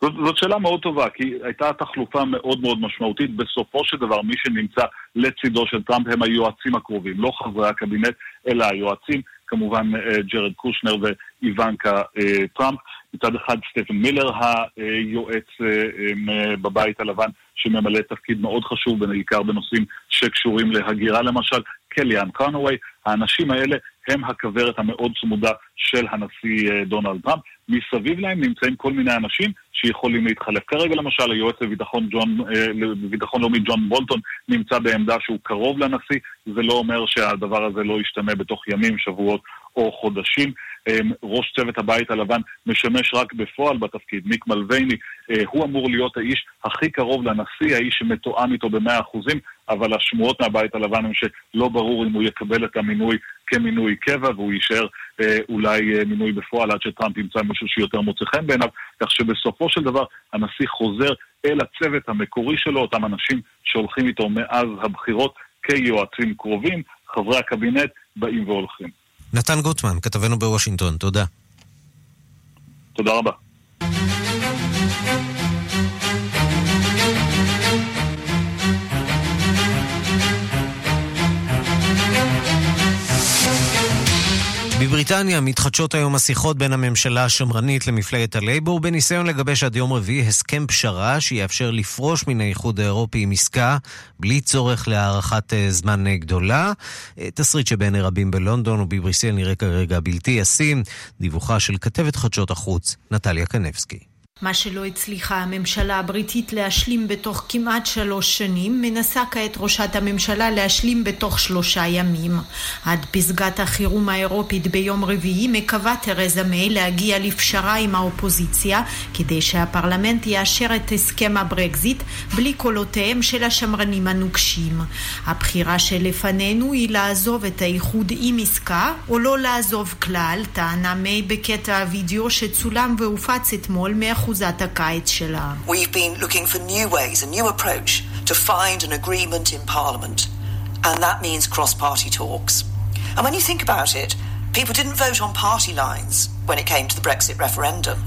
זאת, זאת שאלה מאוד טובה, כי הייתה תחלופה מאוד מאוד משמעותית. בסופו של דבר, מי שנמצא לצידו של טראמפ הם היועצים הקרובים, לא חברי הקבינט, אלא היועצים, כמובן אה, ג'רד קושנר ואיוונקה אה, טראמפ. מצד אחד סטיבן מילר, היועץ אה, בבית הלבן, שממלא תפקיד מאוד חשוב, בעיקר בנושאים שקשורים להגירה למשל, קליאן קונווי. האנשים האלה הם הכוורת המאוד צמודה של הנשיא דונלד טראמפ. מסביב להם נמצאים כל מיני אנשים שיכולים להתחלף. כרגע למשל היועץ לביטחון, ג'ון, אה, לביטחון לאומי ג'ון בולטון נמצא בעמדה שהוא קרוב לנשיא, זה לא אומר שהדבר הזה לא ישתנה בתוך ימים, שבועות או חודשים. אה, ראש צוות הבית הלבן משמש רק בפועל בתפקיד, מיק מלווייני, אה, הוא אמור להיות האיש הכי קרוב לנשיא, האיש שמתואם איתו במאה אחוזים, אבל השמועות מהבית הלבן הם שלא ברור אם הוא יקבל את המינוי כמינוי קבע והוא יישאר אה, אולי אה, מינוי בפועל עד שטראמפ ימצא מישהו שיותר מוצא חן בעיניו, כך שבסופו של דבר הנשיא חוזר אל הצוות המקורי שלו, אותם אנשים שהולכים איתו מאז הבחירות כיועצים קרובים, חברי הקבינט באים והולכים. נתן גוטמן, כתבנו בוושינגטון, תודה. תודה רבה. בבריטניה מתחדשות היום השיחות בין הממשלה השמרנית למפלגת הלייבור בניסיון לגבש עד יום רביעי הסכם פשרה שיאפשר לפרוש מן האיחוד האירופי עם עסקה בלי צורך להארכת אה, זמן אה, גדולה. אה, תסריט שבעיני רבים בלונדון ובבריסל נראה כרגע בלתי ישים. דיווחה של כתבת חדשות החוץ, נטליה קנבסקי. מה שלא הצליחה הממשלה הבריטית להשלים בתוך כמעט שלוש שנים, מנסה כעת ראשת הממשלה להשלים בתוך שלושה ימים. עד פסגת החירום האירופית ביום רביעי מקווה תרזה מיי להגיע לפשרה עם האופוזיציה, כדי שהפרלמנט יאשר את הסכם הברקזיט בלי קולותיהם של השמרנים הנוקשים. הבחירה שלפנינו היא לעזוב את האיחוד עם עסקה, או לא לעזוב כלל, טענה מיי בקטע הווידאו שצולם והופץ אתמול מאחוז We've been looking for new ways, a new approach to find an agreement in Parliament. And that means cross-party talks. And when you think about it, people didn't vote on party lines when it came to the Brexit referendum.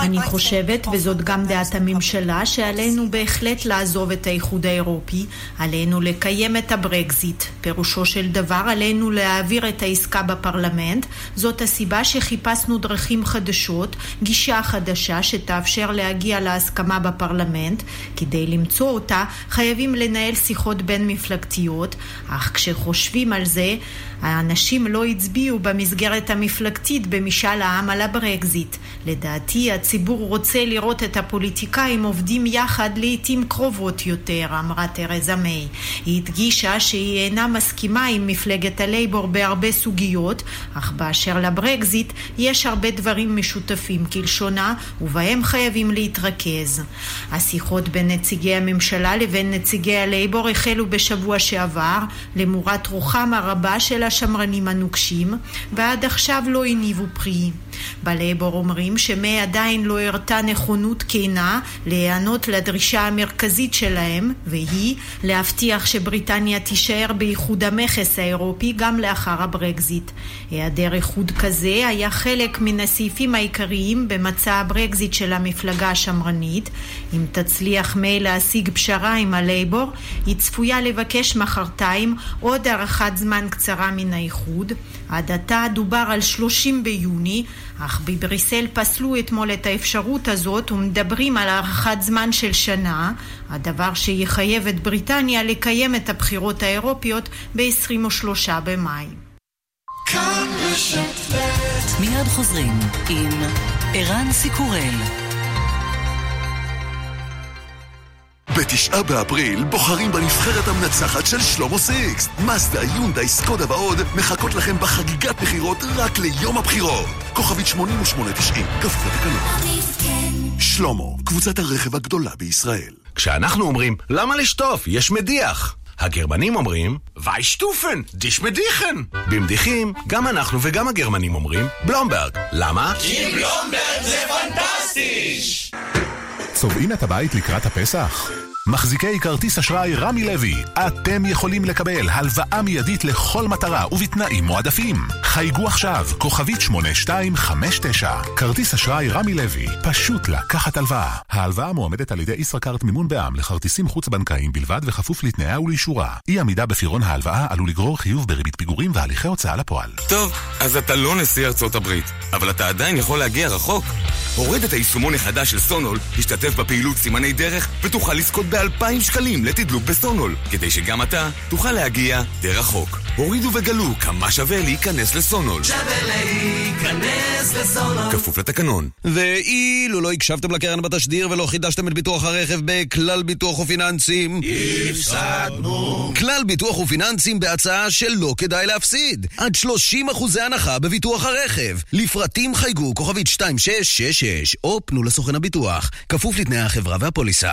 אני חושבת, וזאת גם דעת הממשלה, שעלינו בהחלט לעזוב את האיחוד האירופי, עלינו לקיים את הברקזיט. פירושו של דבר, עלינו להעביר את העסקה בפרלמנט. זאת הסיבה שחיפשנו דרכים חדשות, גישה חדשה שתאפשר להגיע להסכמה בפרלמנט. כדי למצוא אותה, חייבים לנהל שיחות בין מפלגתיות, אך כשחושבים על זה, האנשים לא הצביעו במסגרת המפלגתית במשאל העם על הברקזיט. לדעתי הציבור רוצה לראות את הפוליטיקאים עובדים יחד לעיתים קרובות יותר, אמרה תרזה מיי. היא הדגישה שהיא אינה מסכימה עם מפלגת הלייבור בהרבה סוגיות, אך באשר לברקזיט יש הרבה דברים משותפים כלשונה, ובהם חייבים להתרכז. השיחות בין נציגי הממשלה לבין נציגי הלייבור החלו בשבוע שעבר, למורת רוחם הרבה של השמרנים הנוקשים, ועד עכשיו לא הניבו פרי. בלייבור אומרים שמיי עדיין לא הראתה נכונות כנה להיענות לדרישה המרכזית שלהם, והיא להבטיח שבריטניה תישאר באיחוד המכס האירופי גם לאחר הברקזיט. היעדר איחוד כזה היה חלק מן הסעיפים העיקריים במצע הברקזיט של המפלגה השמרנית. אם תצליח מיי להשיג פשרה עם הלייבור, היא צפויה לבקש מחרתיים עוד הארכת זמן קצרה מן האיחוד. עד עתה דובר על 30 ביוני, אך בבריסל פסלו אתמול את האפשרות הזאת ומדברים על הארכת זמן של שנה, הדבר שיחייב את בריטניה לקיים את הבחירות האירופיות ב-23 במאי. מיד חוזרים עם ערן סיקורל בתשעה באפריל בוחרים בנבחרת המנצחת של שלמה סיקס. מזדה, יונדאי, סקודה ועוד מחכות לכם בחגיגת בחירות רק ליום הבחירות. כוכבית 8890, כפוף לתקנון. שלמה, קבוצת הרכב הגדולה בישראל. כשאנחנו אומרים, למה לשטוף? יש מדיח. הגרמנים אומרים, ווי שטופן, דיש מדיחן. במדיחים, גם אנחנו וגם הגרמנים אומרים, בלומברג. למה? כי בלומברג זה פנטסטיש! צובעים את הבית לקראת הפסח? מחזיקי כרטיס אשראי רמי לוי, אתם יכולים לקבל הלוואה מיידית לכל מטרה ובתנאים מועדפים. חייגו עכשיו, כוכבית 8259. כרטיס אשראי רמי לוי, פשוט לקחת הלוואה. ההלוואה מועמדת על ידי ישראכרט מימון בע"מ לכרטיסים חוץ-בנקאיים בלבד וכפוף לתנאיה ולאישורה. אי עמידה בפירעון ההלוואה עלול לגרור חיוב בריבית פיגורים והליכי הוצאה לפועל. טוב, אז אתה לא נשיא ארצות הברית, אבל אתה עדיין יכול להגיע רחוק. הורד את היישומון החדש של סונול, השתתף בפעילות סימני דרך ותוכל לזכות ב-2,000 שקלים לתדלוק בסונול, כדי שגם אתה תוכל להגיע די רחוק. הורידו וגלו כמה שווה להיכנס לסונול. שווה להיכנס לסונול. כפוף לתקנון. ואילו לא הקשבתם לקרן בתשדיר ולא חידשתם את ביטוח הרכב בכלל ביטוח ופיננסים, הפסדנו. כלל ביטוח ופיננסים בהצעה שלא כדאי להפסיד. עד 30 אחוזי הנחה בביטוח הרכב. לפרטים חייגו כוכבית 2666 או פנו לסוכן הביטוח. כפוף לתנאי החברה והפוליסה.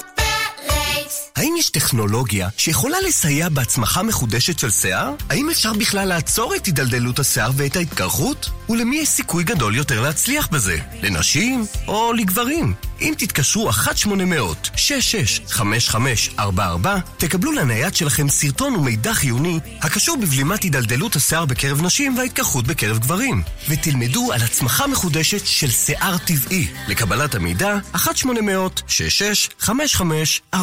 האם יש טכנולוגיה שיכולה לסייע בהצמחה מחודשת של שיער? האם אפשר בכלל לעצור את הידלדלות השיער ואת ההתקרחות? ולמי יש סיכוי גדול יותר להצליח בזה? לנשים או לגברים? אם תתקשרו 1-800-665544, תקבלו לנייד שלכם סרטון ומידע חיוני הקשור בבלימת הידלדלות השיער בקרב נשים וההתקחות בקרב גברים, ותלמדו על הצמחה מחודשת של שיער טבעי. לקבלת המידע, 1-800-665544.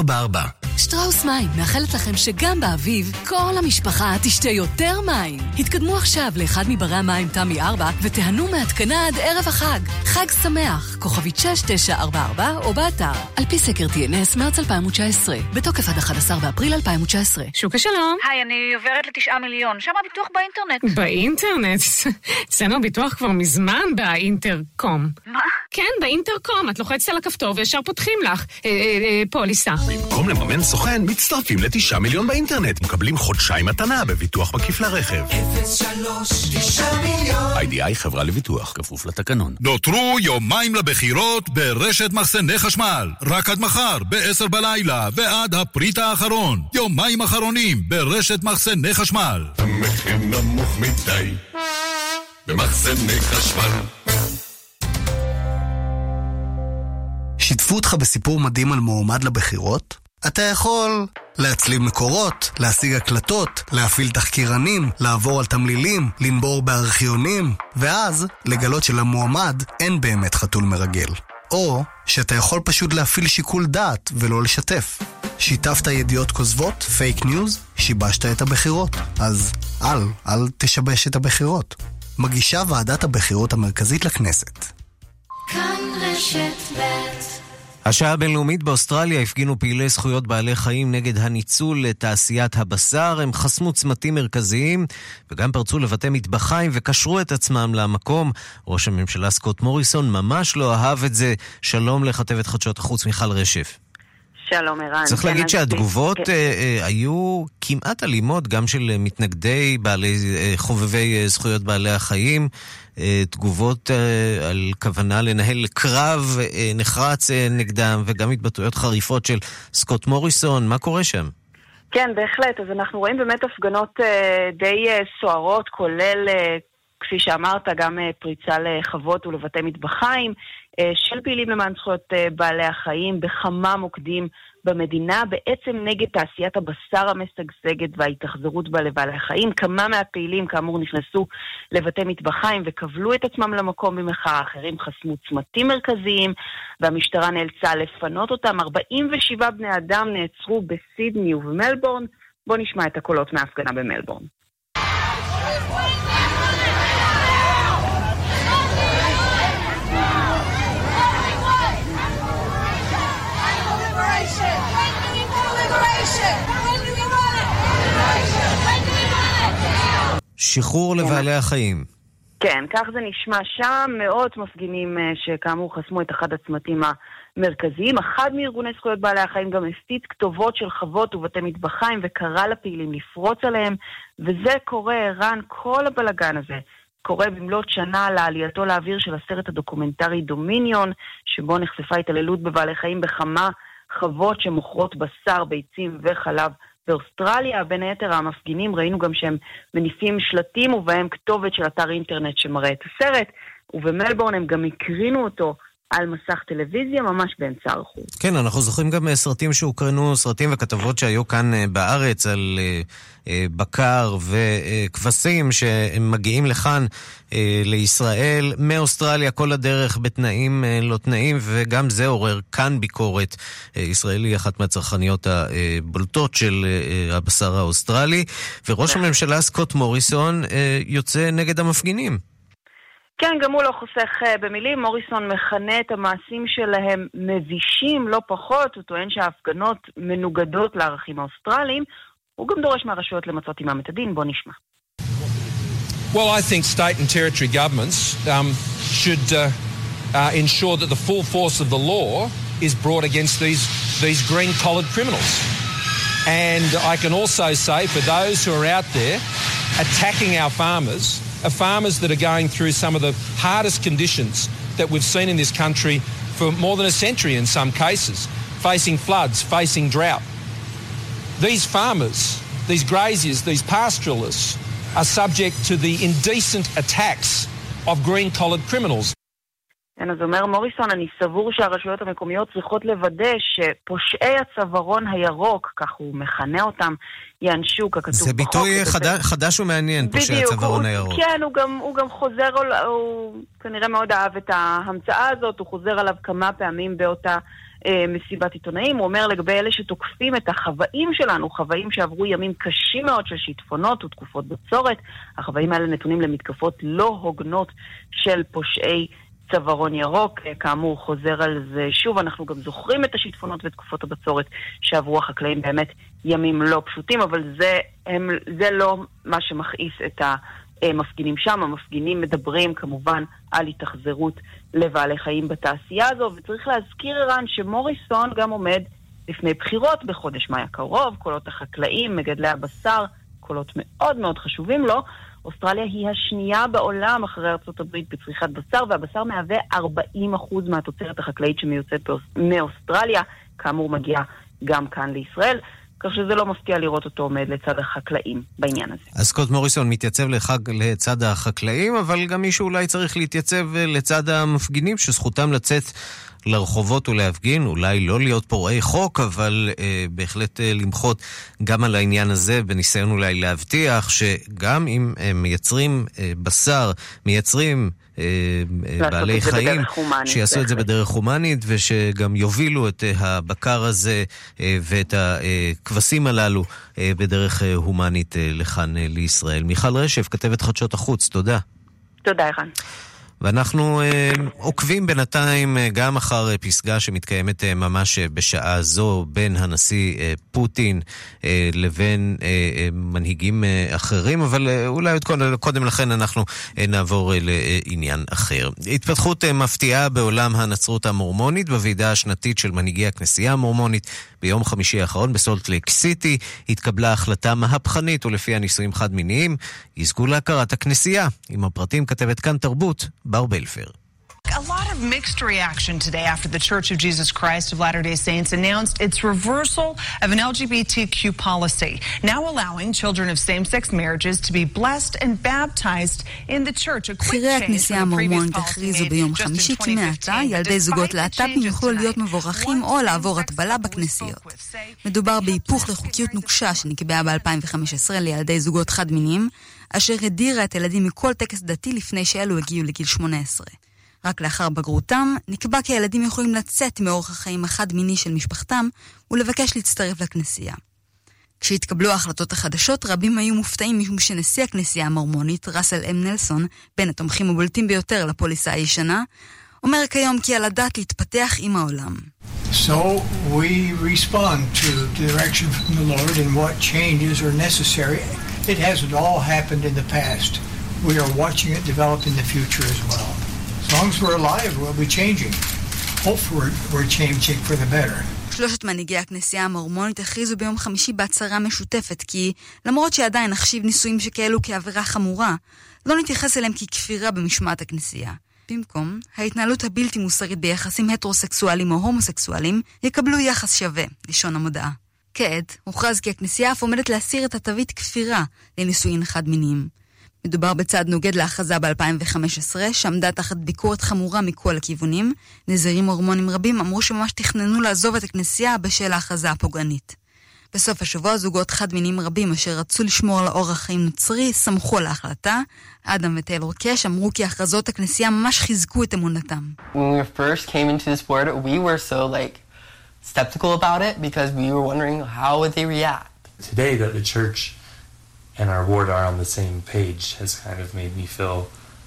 שטראוס מים מאחלת לכם שגם באביב כל המשפחה תשתה יותר מים. התקדמו עכשיו לאחד מברי המים תמי 4 ותיהנו מהתקנה עד ערב החג. חג שמח, כוכבית 6944 או באתר. על פי סקר TNS מרץ 2019, בתוקף עד 11 באפריל 2019. שוקה שלום. היי, אני עוברת לתשעה מיליון, שם הביטוח באינטרנט. באינטרנט? [laughs] אצלנו הביטוח כבר מזמן באינטרקום. מה? כן, באינטרקום. את לוחצת על הכפתור וישר פותחים לך. אה, אה, אה, פוליסה. במקום לממן סוכן, מצטרפים לתשעה מיליון באינטרנט. מקבלים חודשיים מתנה בביטוח מקיף לרכב. 03 9 מיליון. איי-די-איי חברה לביטוח, כפוף לתקנון. נותרו יומיים לבחירות ברשת מחסני חשמל. רק עד מחר, ב-10 בלילה, ועד הפריט האחרון. יומיים אחרונים ברשת מחסני חשמל. המחיר נמוך מדי במחסני חשמל. שיתפו אותך בסיפור מדהים על מועמד לבחירות? אתה יכול להצליב מקורות, להשיג הקלטות, להפעיל תחקירנים, לעבור על תמלילים, לנבור בארכיונים, ואז לגלות שלמועמד אין באמת חתול מרגל. או שאתה יכול פשוט להפעיל שיקול דעת ולא לשתף. שיתפת ידיעות כוזבות, פייק ניוז, שיבשת את הבחירות. אז אל, אל תשבש את הבחירות. מגישה ועדת הבחירות המרכזית לכנסת. כאן רשת ב' השעה הבינלאומית באוסטרליה הפגינו פעילי זכויות בעלי חיים נגד הניצול לתעשיית הבשר. הם חסמו צמתים מרכזיים וגם פרצו לבתי מטבחיים וקשרו את עצמם למקום. ראש הממשלה סקוט מוריסון ממש לא אהב את זה. שלום לכתבת חדשות החוץ מיכל רשף. שלום ערן. צריך כן, להגיד אז- שהתגובות כן. אה, אה, היו כמעט אלימות, גם של אה, מתנגדי בעלי, אה, חובבי אה, זכויות בעלי החיים. אה, תגובות אה, על כוונה לנהל קרב אה, נחרץ נגדם, וגם התבטאויות חריפות של סקוט מוריסון. מה קורה שם? כן, בהחלט. אז אנחנו רואים באמת הפגנות די סוערות, כולל, כפי שאמרת, גם פריצה לחוות ולבתי מטבחיים של פעילים למען זכויות בעלי החיים בכמה מוקדים במדינה, בעצם נגד תעשיית הבשר המשגשגת וההתאכזרות בה לבעלי החיים. כמה מהפעילים, כאמור, נכנסו לבתי מטבחיים וכבלו את עצמם למקום במחאה, אחרים חסמו צמתים מרכזיים, והמשטרה נאלצה לפנות אותם. 47 בני אדם נעצרו בסידני ובמלבורן. בואו נשמע את הקולות מההפגנה במלבורן. שחרור לבעלי החיים. כן, כך זה נשמע שם. מאות מפגינים אה, שכאמור חסמו את אחד הצמתים המרכזיים. אחד מארגוני זכויות בעלי החיים גם הפציץ כתובות של חוות ובתי מטבחיים וקרא לפעילים לפרוץ עליהם, וזה קורה, ערן, כל הבלגן הזה. קורה במלאת שנה לעלייתו לאוויר של הסרט הדוקומנטרי דומיניון, שבו נחשפה התעללות בבעלי חיים בכמה חוות שמוכרות בשר, ביצים וחלב באוסטרליה. בין היתר המפגינים ראינו גם שהם מניפים שלטים ובהם כתובת של אתר אינטרנט שמראה את הסרט, ובמלבורן הם גם הקרינו אותו על מסך טלוויזיה ממש באמצע הרחוב. כן, אנחנו זוכרים גם אה, סרטים שהוקרנו, סרטים וכתבות שהיו כאן אה, בארץ על אה, בקר וכבשים שהם מגיעים לכאן לישראל מאוסטרליה כל הדרך בתנאים לא תנאים, וגם זה עורר כאן ביקורת. ישראל היא אחת מהצרכניות הבולטות של הבשר האוסטרלי, וראש הממשלה סקוט מוריסון יוצא נגד המפגינים. כן, גם הוא לא חוסך אה, במילים. מוריסון מכנה את המעשים שלהם מבישים לא פחות. הוא טוען שההפגנות מנוגדות לערכים האוסטרליים. הוא גם דורש מהרשויות למצות עמם את הדין. בוא נשמע. Well, I think state and territory governments um, should uh, uh, ensure that the full force of the law is brought against these, these green collared criminals. And I can also say for those who are out there attacking our farmers, are farmers that are going through some of the hardest conditions that we've seen in this country for more than a century in some cases, facing floods, facing drought. These farmers, these graziers, these pastoralists are subject to the indecent attacks of green collared criminals. כן, אז אומר מוריסון, אני סבור שהרשויות המקומיות צריכות לוודא שפושעי הצווארון הירוק, כך הוא מכנה אותם, יענשו ככתוב בחוק. זה ביטוי חדש, חדש ומעניין, פושעי הצווארון הירוק. כן, הוא גם, הוא גם חוזר, הוא כנראה מאוד אהב את ההמצאה הזאת, הוא חוזר עליו כמה פעמים באותה אה, מסיבת עיתונאים. הוא אומר לגבי אלה שתוקפים את החוואים שלנו, חוואים שעברו ימים קשים מאוד של שיטפונות ותקופות בצורת. החוואים האלה נתונים למתקפות לא הוגנות של פושעי צווארון ירוק. אה, כאמור, חוזר על זה שוב. אנחנו גם זוכרים את השיטפונות ותקופות הבצורת שעברו החקלאים באמת ימים לא פשוטים, אבל זה, הם, זה לא מה שמכעיס את ה... מפגינים שם, המפגינים מדברים כמובן על התאכזרות לבעלי חיים בתעשייה הזו, וצריך להזכיר, ערן, שמוריסון גם עומד לפני בחירות בחודש מאי הקרוב, קולות החקלאים, מגדלי הבשר, קולות מאוד מאוד חשובים לו. אוסטרליה היא השנייה בעולם אחרי ארצות הברית בצריכת בשר, והבשר מהווה 40% מהתוצרת החקלאית שמיוצאת מאוסטרליה, כאמור מגיעה גם כאן לישראל. כך שזה לא מפתיע לראות אותו עומד לצד החקלאים בעניין הזה. אז סקוט מוריסון מתייצב לחג, לצד החקלאים, אבל גם מישהו אולי צריך להתייצב לצד המפגינים, שזכותם לצאת לרחובות ולהפגין, אולי לא להיות פורעי חוק, אבל אה, בהחלט אה, למחות גם על העניין הזה, בניסיון אולי להבטיח שגם אם הם מייצרים אה, בשר, מייצרים... אה, אה, בעלי חיים, שיעשו את זה בדרך הומנית ושגם יובילו את הבקר הזה ואת הכבשים הללו בדרך הומנית לכאן לישראל. מיכל רשף, כתבת חדשות החוץ, תודה. תודה, ערן. ואנחנו אה, עוקבים בינתיים אה, גם אחר אה, פסגה שמתקיימת אה, ממש אה, בשעה זו בין הנשיא אה, פוטין אה, לבין אה, אה, מנהיגים אה, אחרים, אבל אה, אולי עוד קודם, קודם לכן אנחנו אה, נעבור אה, לעניין אחר. התפתחות אה, מפתיעה בעולם הנצרות המורמונית בוועידה השנתית של מנהיגי הכנסייה המורמונית ביום חמישי האחרון בסולט לייק סיטי התקבלה החלטה מהפכנית ולפיה נישואים חד-מיניים יזכו להכרת הכנסייה. עם הפרטים כתבת כאן תרבות, בר בלפר. A lot of mixed reaction today after the Church of Jesus Christ of Latter day Saints announced its reversal of an LGBTQ policy, now allowing children of same sex marriages to be blessed and baptized in the church. A quick בכירי הכנסייה המורמונית הכריזו ביום חמישי כי מעתה ילדי זוגות להט"בים יוכלו להיות מבורכים או לעבור הטבלה בכנסיות. מדובר בהיפוך לחוקיות נוקשה שנקבעה ב-2015 לילדי זוגות חד-מיניים, אשר הדירה את הילדים מכל טקס דתי לפני שאלו הגיעו לגיל 18. רק לאחר בגרותם, נקבע כי הילדים יכולים לצאת מאורח החיים החד-מיני של משפחתם ולבקש להצטרף לכנסייה. כשהתקבלו ההחלטות החדשות, רבים היו מופתעים משום שנשיא הכנסייה המורמונית, ראסל אם נלסון, בין התומכים הבולטים ביותר לפוליסה הישנה, אומר כיום כי על הדת להתפתח עם העולם. So we respond to the direction from the Lord and what changes are necessary. It hasn't all happened in the past. We are watching it develop in the future as well. As long as we're alive, we'll be changing. Hopefully we're changing for the better. שלושת מנהיגי הכנסייה המורמונית הכריזו ביום חמישי בהצהרה משותפת כי למרות שעדיין נחשיב נישואים שכאלו כעבירה חמורה, לא נתייחס אליהם ככפירה במשמעת הכנסייה. במקום, ההתנהלות הבלתי מוסרית ביחסים הטרוסקסואליים או הומוסקסואליים יקבלו יחס שווה, לשון המודעה. כעת, הוכרז כי הכנסייה אף עומדת להסיר את התווית כפירה לנישואין חד-מיניים. מדובר בצעד נוגד להכרזה ב-2015, שעמדה תחת ביקורת חמורה מכל הכיוונים. נזירים הורמונים רבים אמרו שממש תכננו לעזוב את הכנסייה בשל ההכרזה הפוגענית. בסוף השבוע זוגות חד-מיניים רבים אשר רצו לשמור על אורח חיים נוצרי, שמחו על ההחלטה. אדם וטיילור קאש אמרו כי הכרזות הכנסייה ממש חיזקו את אמונתם. When we first came into this word, we were so like skeptical about it because we were wondering how would they react. Today that the church and our ward are on the same page has kind of made me feel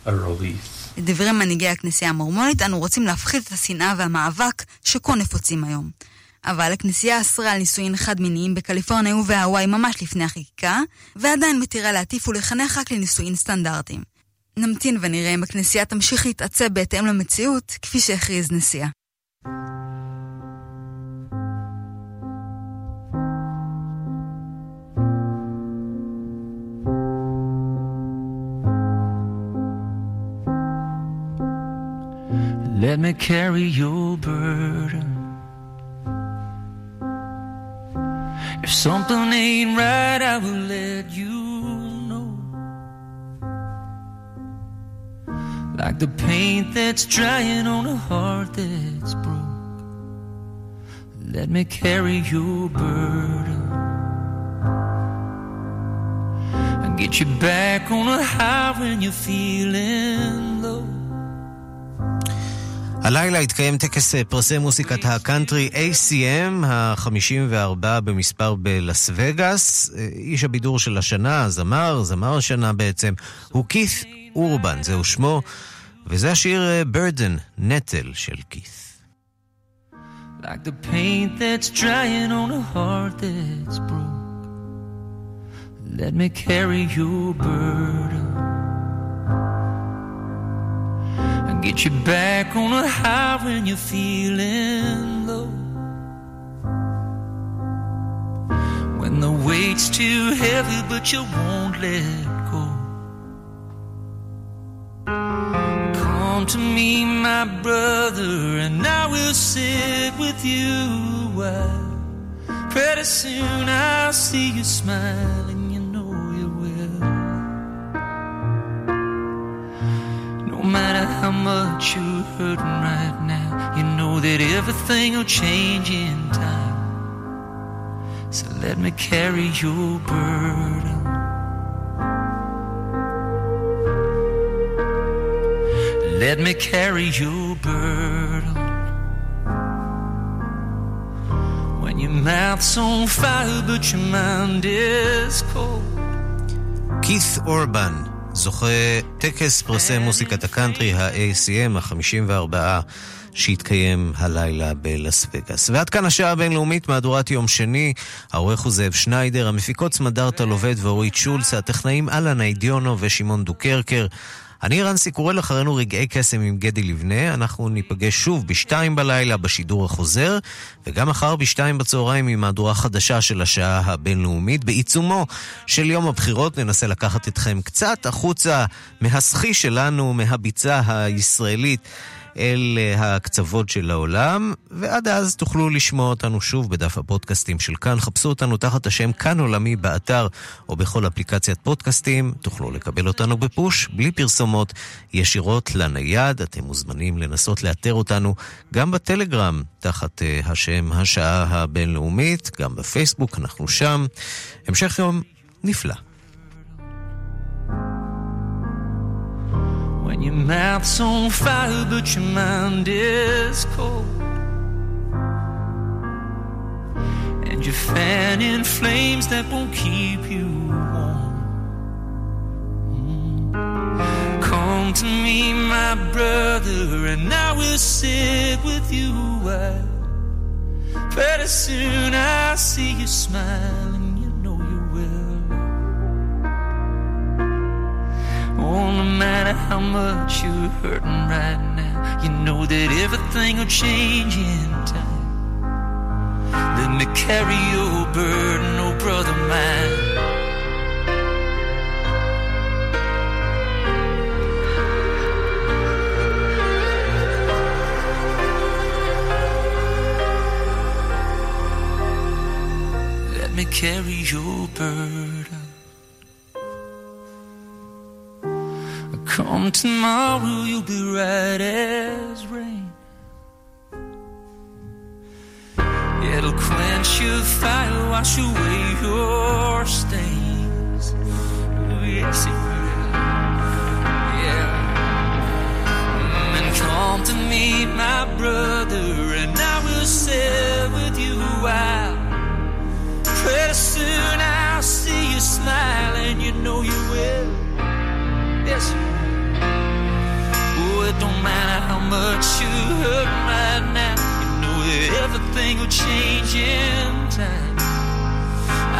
a relief. לדברי מנהיגי הכנסייה המורמונית, אנו רוצים להפחית את השנאה והמאבק שכה נפוצים היום. אבל הכנסייה אסרה על נישואין חד-מיניים בקליפורניה ובהוואי ממש לפני החקיקה, ועדיין מתירה להטיף ולחנך רק לנישואין סטנדרטיים. נמתין ונראה אם הכנסייה תמשיך להתעצב בהתאם למציאות, כפי שהכריז נשיאה. Let me carry your burden. If something ain't right, I will let you know. like the paint that's drying on a heart that's broke. Let me carry your burden and get you back on a high when you're feeling low. הלילה התקיים טקס אה, פרסי מוסיקת הקאנטרי ACM, ה-54 במספר בלאס וגאס. אה, איש הבידור של השנה, זמר, זמר השנה בעצם, הוא כית' אורבן, זהו שמו, וזה השיר ברדן, אה, נטל של כית'. Like the paint that's drying on a heart that's broke. Let me carry your burden. Get you back on a high when you're feeling low. When the weight's too heavy, but you won't let go. Come to me, my brother, and I will sit with you while. Pretty soon I'll see you smiling. Matter how much you're hurting right now, you know that everything will change in time. So let me carry your burden. Let me carry your burden. When your mouth's on fire, but your mind is cold. Keith Urban. זוכה טקס פרסי מוסיקת הקאנטרי, ה-ACM, ה-54, שהתקיים הלילה בלאס וגאס. ועד כאן השעה הבינלאומית, מהדורת יום שני. העורך הוא זאב שניידר, המפיקות סמדר טלובד ואורית שולץ, הטכנאים אלנה אידיונו ושמעון דוקרקר. אני ערן סיקורל אחרינו רגעי קסם עם גדי לבנה, אנחנו ניפגש שוב בשתיים בלילה בשידור החוזר, וגם מחר בשתיים בצהריים עם מהדורה חדשה של השעה הבינלאומית. בעיצומו של יום הבחירות ננסה לקחת אתכם קצת החוצה מהסחי שלנו, מהביצה הישראלית. אל אה, הקצוות של העולם, ועד אז תוכלו לשמוע אותנו שוב בדף הפודקאסטים של כאן. חפשו אותנו תחת השם כאן עולמי באתר או בכל אפליקציית פודקאסטים. תוכלו לקבל אותנו בפוש, בלי פרסומות, ישירות לנייד. אתם מוזמנים לנסות לאתר אותנו גם בטלגרם, תחת uh, השם השעה הבינלאומית, גם בפייסבוק, אנחנו שם. המשך יום נפלא. When your mouth's on fire, but your mind is cold. And you're fanning flames that won't keep you warm. Mm. Come to me, my brother, and I will sit with you. Pretty soon I'll see you smiling. No matter how much you're hurting right now, you know that everything will change in time. Let me carry your burden, oh brother mine. Let me carry your burden. Come tomorrow, you'll be right as rain. It'll quench your fire, wash away your stains. Ooh, yes, it will. Yeah. And come to me, my brother, and I will sit with you a while. Pretty soon I'll see you smile, and you know you will. Yes, you will. Don't matter how much you hurt right now. You know that everything will change in time.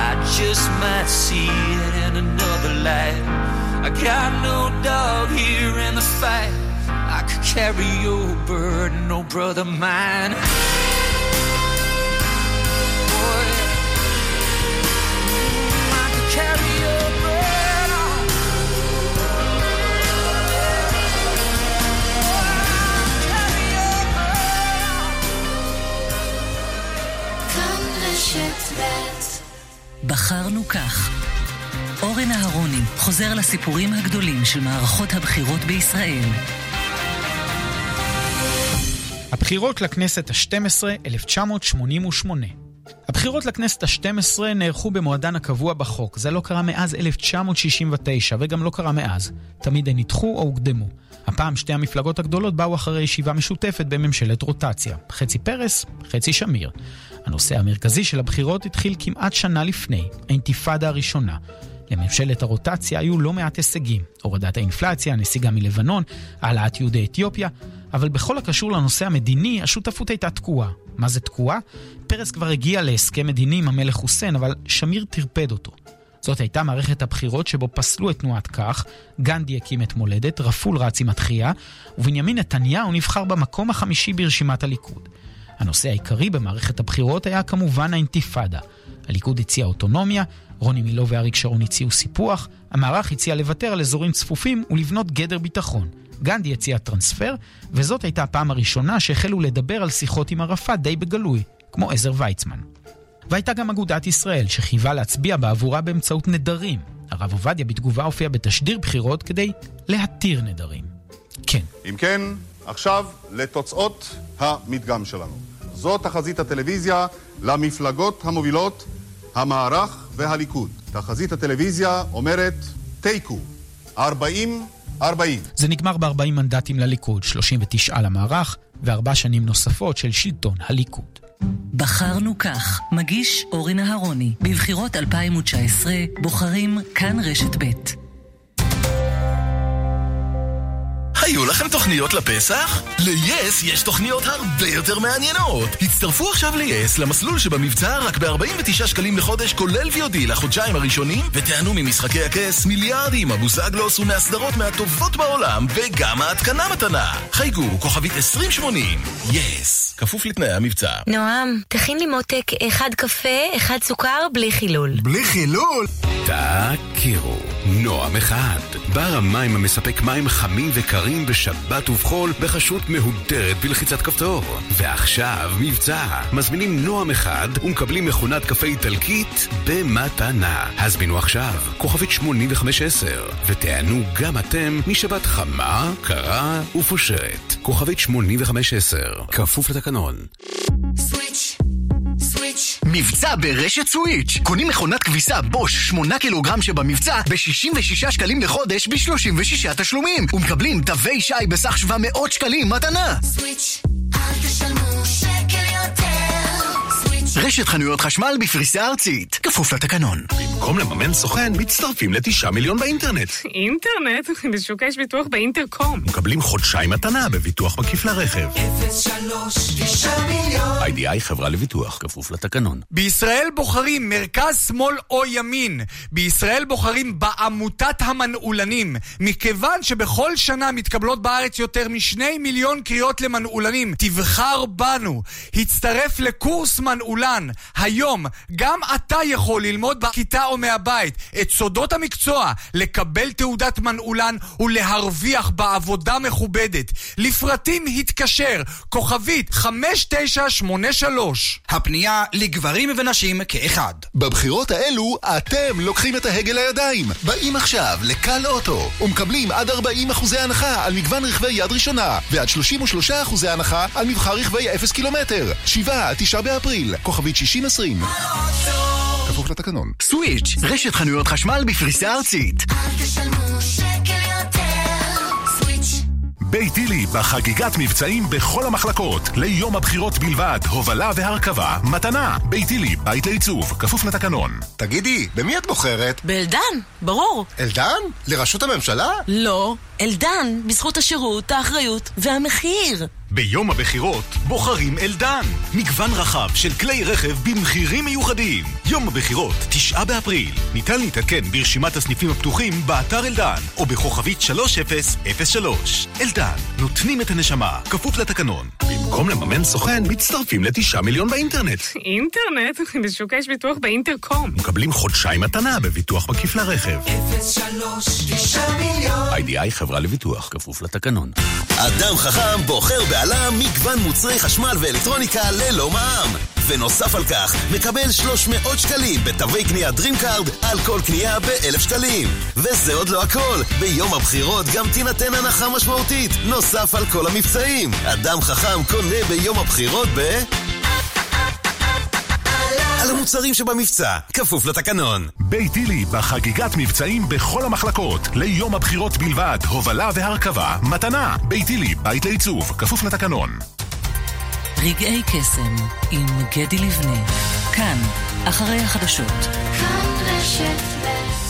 I just might see it in another light. I got no dog here in the fight. I could carry your burden, oh brother mine. בחרנו כך. אורן אהרוני חוזר לסיפורים הגדולים של מערכות הבחירות בישראל. הבחירות לכנסת ה-12, 1988. הבחירות לכנסת ה-12 נערכו במועדן הקבוע בחוק. זה לא קרה מאז 1969, וגם לא קרה מאז. תמיד הן נדחו או הוקדמו. הפעם שתי המפלגות הגדולות באו אחרי ישיבה משותפת בממשלת רוטציה. חצי פרס, חצי שמיר. הנושא המרכזי של הבחירות התחיל כמעט שנה לפני, האינתיפאדה הראשונה. לממשלת הרוטציה היו לא מעט הישגים. הורדת האינפלציה, נסיגה מלבנון, העלאת יהודי אתיופיה, אבל בכל הקשור לנושא המדיני, השותפות הייתה תקועה. מה זה תקועה? פרס כבר הגיע להסכם מדיני עם המלך חוסיין, אבל שמיר טרפד אותו. זאת הייתה מערכת הבחירות שבו פסלו את תנועת כך, גנדי הקים את מולדת, רפול רץ עם התחייה, ובנימין נתניהו נבחר במקום החמישי ברשימת הליכוד. הנושא העיקרי במערכת הבחירות היה כמובן האינתיפאדה. הליכוד הציע אוטונומיה, רוני מילו ואריק שרון הציעו סיפוח, המערך הציע לוותר על אזורים צפופים ולבנות גדר ביטחון. גנדי הציע טרנספר, וזאת הייתה הפעם הראשונה שהחלו לדבר על שיחות עם ערפאת די בגלוי, כמו עזר ויצמן. והייתה גם אגודת ישראל, שחייבה להצביע בעבורה באמצעות נדרים. הרב עובדיה בתגובה הופיע בתשדיר בחירות כדי להתיר נדרים. כן. אם כן, עכשיו לתוצאות המדגם שלנו. זו תחזית הטלוויזיה למפלגות המובילות, המערך והליכוד. תחזית הטלוויזיה אומרת תיקו, 40 40. זה נגמר ב-40 מנדטים לליכוד, 39 למערך, וארבע שנים נוספות של שלטון הליכוד. בחרנו כך, מגיש אורן אהרוני. בבחירות 2019 בוחרים כאן רשת ב'. היו לכם תוכניות לפסח? ל-yes יש תוכניות הרבה יותר מעניינות. הצטרפו עכשיו ל-yes למסלול שבמבצע רק ב-49 שקלים לחודש כולל VOD לחודשיים הראשונים ותענו ממשחקי הכס מיליארדים, הבוזגלוס ומהסדרות מהטובות בעולם וגם ההתקנה מתנה. חייגו, כוכבית 2080, yes, כפוף לתנאי המבצע. נועם, תכין לי מותק אחד קפה, אחד סוכר, בלי חילול. בלי חילול? תכירו, נועם אחד, בר המים המספק מים חמים וקרים בשבת ובחול בחשות מהודרת בלחיצת כפתור. ועכשיו מבצע, מזמינים נועם אחד ומקבלים מכונת קפה איטלקית במתנה. הזמינו עכשיו, כוכבית 8510, ותענו גם אתם משבת חמה, קרה ופושרת. כוכבית 8510, כפוף לתקנון. סוויץ' סוויץ'. מבצע ברשת סוויץ'. קונים מכונת כביסה בוש 8 קילוגרם שבמבצע ב-66 שקלים לחודש ב-36 תשלומים. ומקבלים תווי שי בסך 700 שקלים מתנה. סוויץ', אל תשלמו שקל יותר. רשת חנויות חשמל בפריסה ארצית. כפוף לתקנון. במקום לממן סוכן, מצטרפים לתשעה מיליון באינטרנט. אינטרנט? [laughs] בשוק יש ביטוח באינטרקום. מקבלים חודשיים מתנה בביטוח מקיף לרכב. 03 9 מיליון. איי-די-איי חברה לביטוח, כפוף לתקנון. בישראל בוחרים מרכז, שמאל או ימין. בישראל בוחרים בעמותת המנעולנים. מכיוון שבכל שנה מתקבלות בארץ יותר משני מיליון קריאות למנעולנים, תבחר בנו. הצטרף לקורס מנעולן. היום גם אתה יכול ללמוד בכיתה או מהבית את סודות המקצוע, לקבל תעודת מנעולן ולהרוויח בעבודה מכובדת. לפרטים התקשר, כוכבית 5983. הפנייה לגברים ונשים כאחד. בבחירות האלו אתם לוקחים את ההגה לידיים. באים עכשיו לקל אוטו ומקבלים עד 40 אחוזי הנחה על מגוון רכבי יד ראשונה ועד 33 אחוזי הנחה על מבחר רכבי 0 קילומטר. 7 9 באפריל, כוכבית 6020. כפוף לתקנון. סוויץ', רשת חנויות חשמל בפריסה ארצית. אל תשלמו שקל יותר. סוויץ'. בית דילי בחגיגת מבצעים בכל המחלקות. ליום הבחירות בלבד, הובלה והרכבה, מתנה. בית דילי, בית לעיצוב, כפוף לתקנון. תגידי, במי את בוחרת? באלדן, ברור. אלדן? לראשות הממשלה? לא, אלדן, בזכות השירות, האחריות והמחיר. ביום הבחירות בוחרים אלדן. מגוון רחב של כלי רכב במחירים מיוחדים. יום הבחירות, תשעה באפריל. ניתן להתעדכן ברשימת הסניפים הפתוחים באתר אלדן, או בכוכבית 3003. אלדן, נותנים את הנשמה, כפוף לתקנון. במקום לממן סוכן, מצטרפים לתשעה מיליון באינטרנט. אינטרנט? [laughs] בשוק יש ביטוח באינטרקום. מקבלים חודשיים מתנה בביטוח מקיף לרכב. 03 9 מיליון. איי-די-איי חברה לביטוח, כפוף לתקנון. אדם חכם בוחר בעלה מגוון מוצרי חשמל ואלקטרוניקה ללא מע"מ. ונוסף על כך, מקבל 300 שקלים בתווי קנייה DreamCard על כל קנייה ב-1,000 שקלים. וזה עוד לא הכל, ביום הבחירות גם תינתן הנחה משמעותית, נוסף על כל המבצעים. אדם חכם קונה ביום הבחירות ב... על המוצרים שבמבצע, כפוף לתקנון. ביתילי בחגיגת מבצעים בכל המחלקות. ליום הבחירות בלבד, הובלה והרכבה, מתנה. ביתילי, בית לעיצוב, כפוף לתקנון. רגעי קסם עם גדי לבנה. כאן, אחרי החדשות. כאן רשת ב'